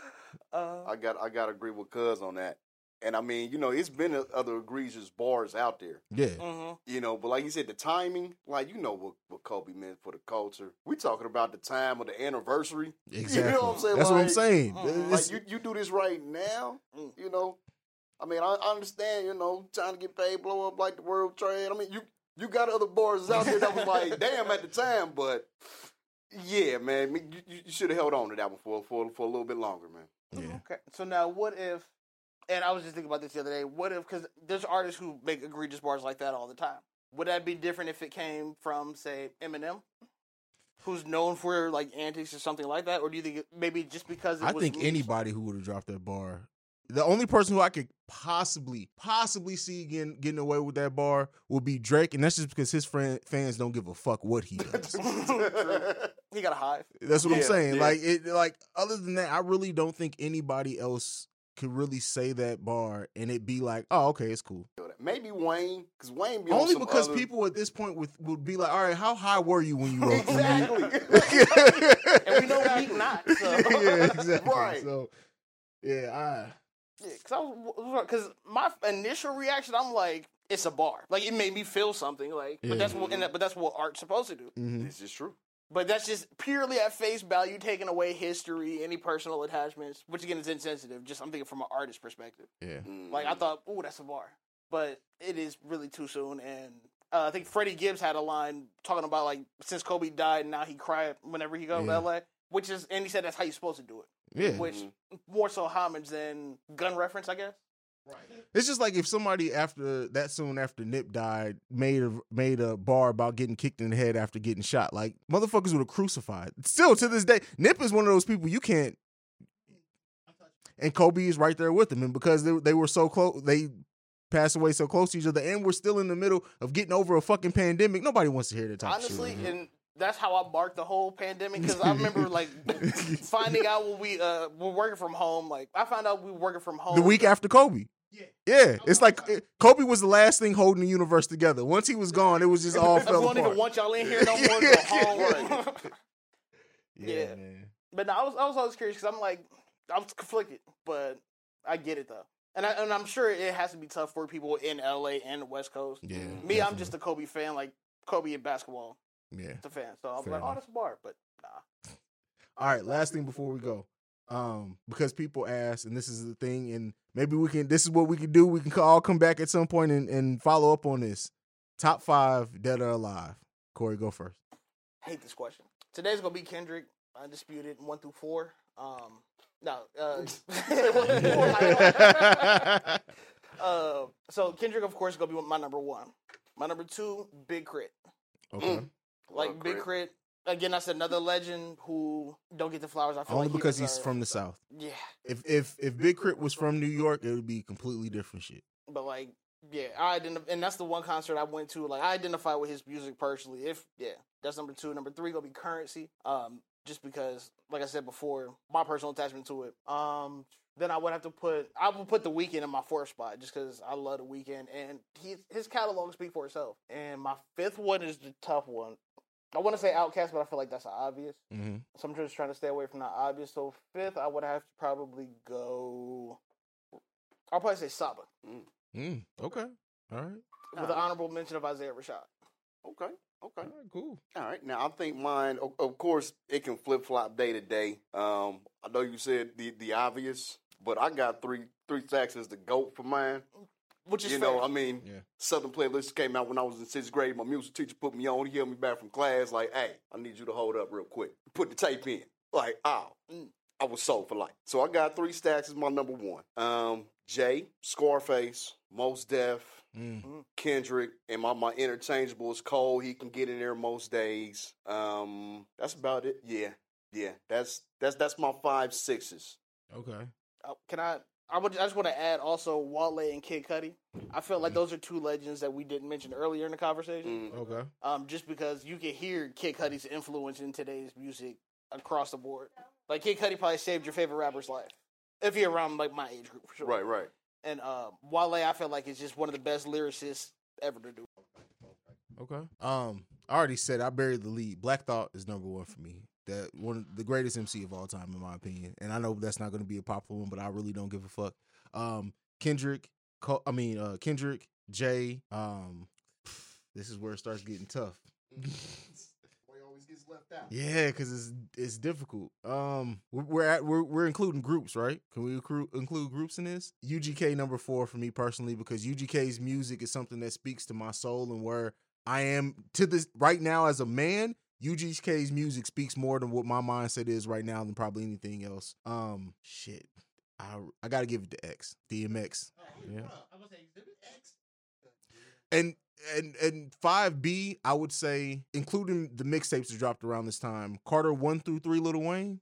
Uh, I got I got to agree with Cuz on that. And I mean, you know, it's been o- other egregious bars out there. Yeah, mhm. You know, but like you said, the timing, like you know what, what Kobe meant for the culture. We talking about the time of the anniversary. exactly. You know what I'm saying? That's what I'm saying. mm, It's- Like you, you do this right now, Mm. you know. I mean, I, I understand, you know, trying to get paid, blow up like the world trade. I mean, you you got other bars out there that was like, damn, at the time, but yeah, man, you, you, you should have held on to that one for for for a little bit longer, man. yeah. Okay. So now, what if? And I was just thinking about this the other day. What if? Because there's artists who make egregious bars like that all the time. Would that be different if it came from, say, Eminem, who's known for like antics or something like that? Or do you think maybe just because it I was think Meek- anybody who would have dropped that bar the only person who I could possibly, possibly see getting getting away with that bar would be Drake, and that's just because his friend fans don't give a fuck what he does. he got a hive. That's what I'm saying. yeah. Like it like other than that, I really don't think anybody else could really say that bar and it be like, oh, okay, it's cool. Maybe Wayne, because Wayne be on Only some because other- people at this point would, would be like, all right, how high were you when you wrote Exactly. and we know Meek not. So. yeah, exactly. Right. So yeah, I Yeah, cause I was, cause my initial reaction, I'm like, it's a bar. Like it made me feel something. Like, Yeah. but that's what, and that, but that's what art's supposed to do. Mhm. This is true. But that's just purely at face value, taking away history, any personal attachments, which again is insensitive. Just I'm thinking from an artist perspective. yeah. Like I thought, oh, that's a bar, but it is really too soon. And uh, I think Freddie Gibbs had a line talking about like since Kobe died, now he cried whenever he goes Yeah. to LA, which is, and he said that's how you're supposed to do it. Yeah. Which more so homage than gun reference, I guess. Right. It's just like if somebody after that soon after Nip died made a made a bar about getting kicked in the head after getting shot. Like motherfuckers would have crucified. Still to this day, Nip is one of those people you can't. And Kobe is right there with him, and because they they were so close, they passed away so close to each other, and we're still in the middle of getting over a fucking pandemic. Nobody wants to hear that type Honestly, of shit. and that's how I marked the whole pandemic because I remember like finding out when we uh were working from home. Like I found out we were working from home The week after Kobe. Yeah. Yeah. It's like eh, Kobe was the last thing holding the universe together. Once he was gone, it was just all I fell don't even want y'all in here no more. Go home. Yeah, But no, I was I was always curious because I'm like I was conflicted, but I get it though, and I, and I'm sure it has to be tough for people in LA and the West Coast. Yeah, me, I'm just a Kobe fan, like Kobe in basketball. Yeah. It's a fan. So I'm Fair like, oh, that's a bar, but nah. All right, last thing before we go. Um, because people ask, and this is the thing, and maybe we can this is what we can do. We can all come back at some point and, and follow up on this. Top five dead or alive. Corey, go first. hate this question. Today's gonna be Kendrick, undisputed, one through four. Um, no, uh, one through four. uh, so Kendrick, of course, is gonna be my number one. My number two, Big Crit. Okay. Like Big Crit. Again, that's another legend who don't get the flowers. I feel Only like he because he's deserves. from the South. Yeah, If if if Big K.R.I.T. was from New York, it would be completely different shit. but like, yeah, I identify, and that's the one concert I went to. Like, I identify with his music personally. If yeah, that's number two. Number three gonna be Curren$y. Um, just because, like I said before, my personal attachment to it. Um, then I would have to put I would put the Weeknd in my fourth spot just because I love the Weeknd and he his catalog speaks for itself. And my fifth one is the tough one. I want to say Outkast, but I feel like that's obvious. Mm-hmm. So I'm just trying to stay away from the obvious. So fifth, I would have to probably go. I'll probably say Saba Mm, okay. All right. with an honorable mention of Isaiah Rashad. Okay. Okay. cool. All right. Now I think mine. Of, of course, it can flip flop day to day. Um, I know you said the the obvious, but I got three three stacks as the goat for mine. Which is you fair. know, I mean, Southern playlist came out when I was in sixth grade. My music teacher put me on. He held me back from class. Like, hey, I need you to hold up real quick. Put the tape in. Like, oh, I was sold for life. So I got three stacks as my number one. Um, Jay, Scarface, Mos Def, Kendrick, and my, my interchangeable is Cole. He can get in there most days. Um, that's about it. Yeah, yeah. That's that's that's my five sixes. Okay. Uh, Can I? I would. I just want to add also Wale and Kid Cudi. I feel like those are two legends that we didn't mention earlier in the conversation. Okay. Um, just because you can hear Kid Cudi's influence in today's music across the board. Like Kid Cudi probably saved your favorite rapper's life if you're around like my age group for sure. Right, right. And uh, Wale, I feel like is just one of the best lyricists ever to do. Okay. Um, I already said I buried the lead. Black Thought is number one for me. That one of the greatest MC of all time, in my opinion. And I know that's not going to be a popular one, but I really don't give a fuck. Um, Kendrick, I mean uh, Kendrick, Jay. Um, this is where it starts getting tough. left out. Yeah, because it's it's difficult. Um, we're at, we're we're including groups, right? Can we include include groups in this? UGK number four for me personally because UGK's music is something that speaks to my soul and where I am to this right now as a man. UGK's music speaks more than what my mindset is right now than probably anything else. Um, shit, I I gotta give it to X, DMX. Yeah. And and and five B, I would say, including the mixtapes that dropped around this time, Carter one through three, Lil Wayne.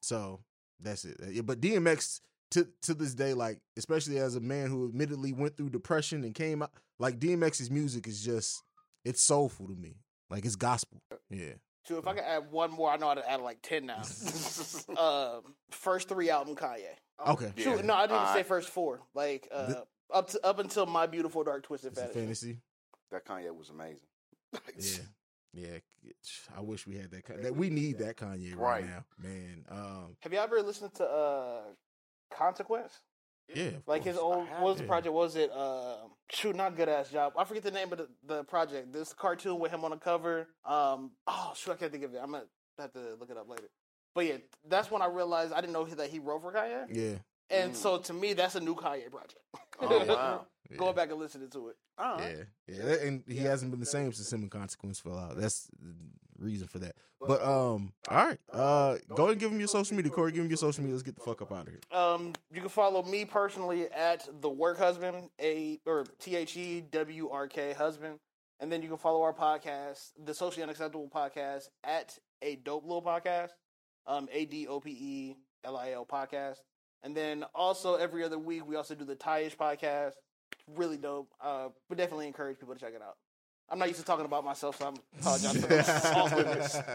So that's it. Yeah, But DMX to to this day, like especially as a man who admittedly went through depression and came out, like DMX's music is just it's soulful to me. Like it's gospel. Yeah. So if I could add one more, I know how to add like ten now. uh, first three album Kanye. Okay. Shoot, no, I didn't even say Alright. first four. Like uh, The- up to up until my beautiful dark twisted It's fantasy. fantasy. That Kanye was amazing. Yeah. Yeah. I wish we had that. Ka- That we need that Kanye right, Right. now, man. Um. Have you ever listened to uh, Consequence? Yeah. of Like his old, what was the project? What was it? Uh, shoot, not good ass job. I forget the name of the, the project. This cartoon with him on the cover. Um, oh shoot, I can't think of it. I'm gonna have to look it up later. But yeah, that's when I realized I didn't know that he wrote for Kanye. Yeah. And so to me, that's a new Kanye project. Oh, wow. Going back and listening to it. All right. Yeah, yeah, that- and he hasn't been the same since him and Consequence fell out. That's the reason for that. But um, all right, uh, go and give him your social media, Corey. Give him your social media. Let's get the fuck up out of here. Um, you can follow me personally at the Work Husband, a or T H E W R K Husband, and then you can follow our podcast, the Socially Unacceptable Podcast, at a Dope Little Podcast, um, A D O P E L I L Podcast, and then also every other week we also do the Tyish Podcast. Really dope. Uh, but definitely encourage people to check it out. I'm not used to talking about myself, so I'm apologize for the awkwardness.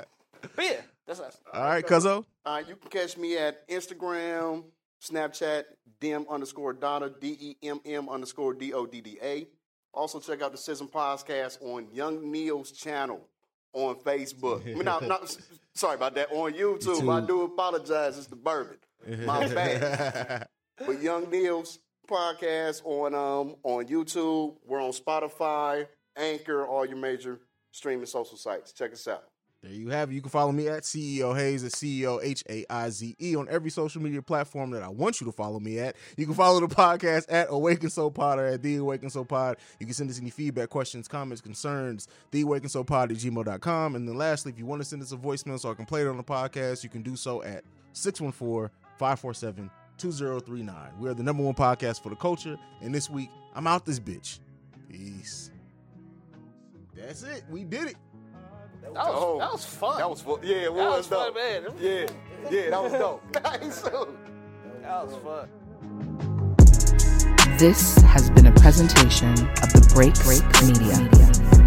But yeah, that's us. All right, Cuzzo. Uh, you can catch me at Instagram, Snapchat, Demm underscore Dodda, D E M M underscore D O D D A. Also, check out the Sism Podcast on Young Neil's channel on Facebook. I mean, no, no, s- sorry about that. On YouTube. I do apologize. It's the bourbon. My bad. But Young Neil's podcast on um on YouTube. We're on Spotify, Anchor, all your major streaming social sites. Check us out. There you have it. You can follow me at CEO Haize at CEO H A I Z E on every social media platform that I want you to follow me at. You can follow the podcast at Awaken Soul Pod or at The Awaken Soul Pod. You can send us any feedback, questions, comments, concerns, The Awaken Soul Pod at gmail.com. And then lastly, if you want to send us a voicemail so I can play it on the podcast, you can do so at 614 547 2039. We are the number one podcast for the culture. And this week, I'm out this bitch. Peace. That's it. We did it. That was, Oh, that was fun. That was fun. Yeah, it That was, was fun, dope. man. Yeah, yeah, that was dope. That was fun. This has been a presentation of the Break Break Media.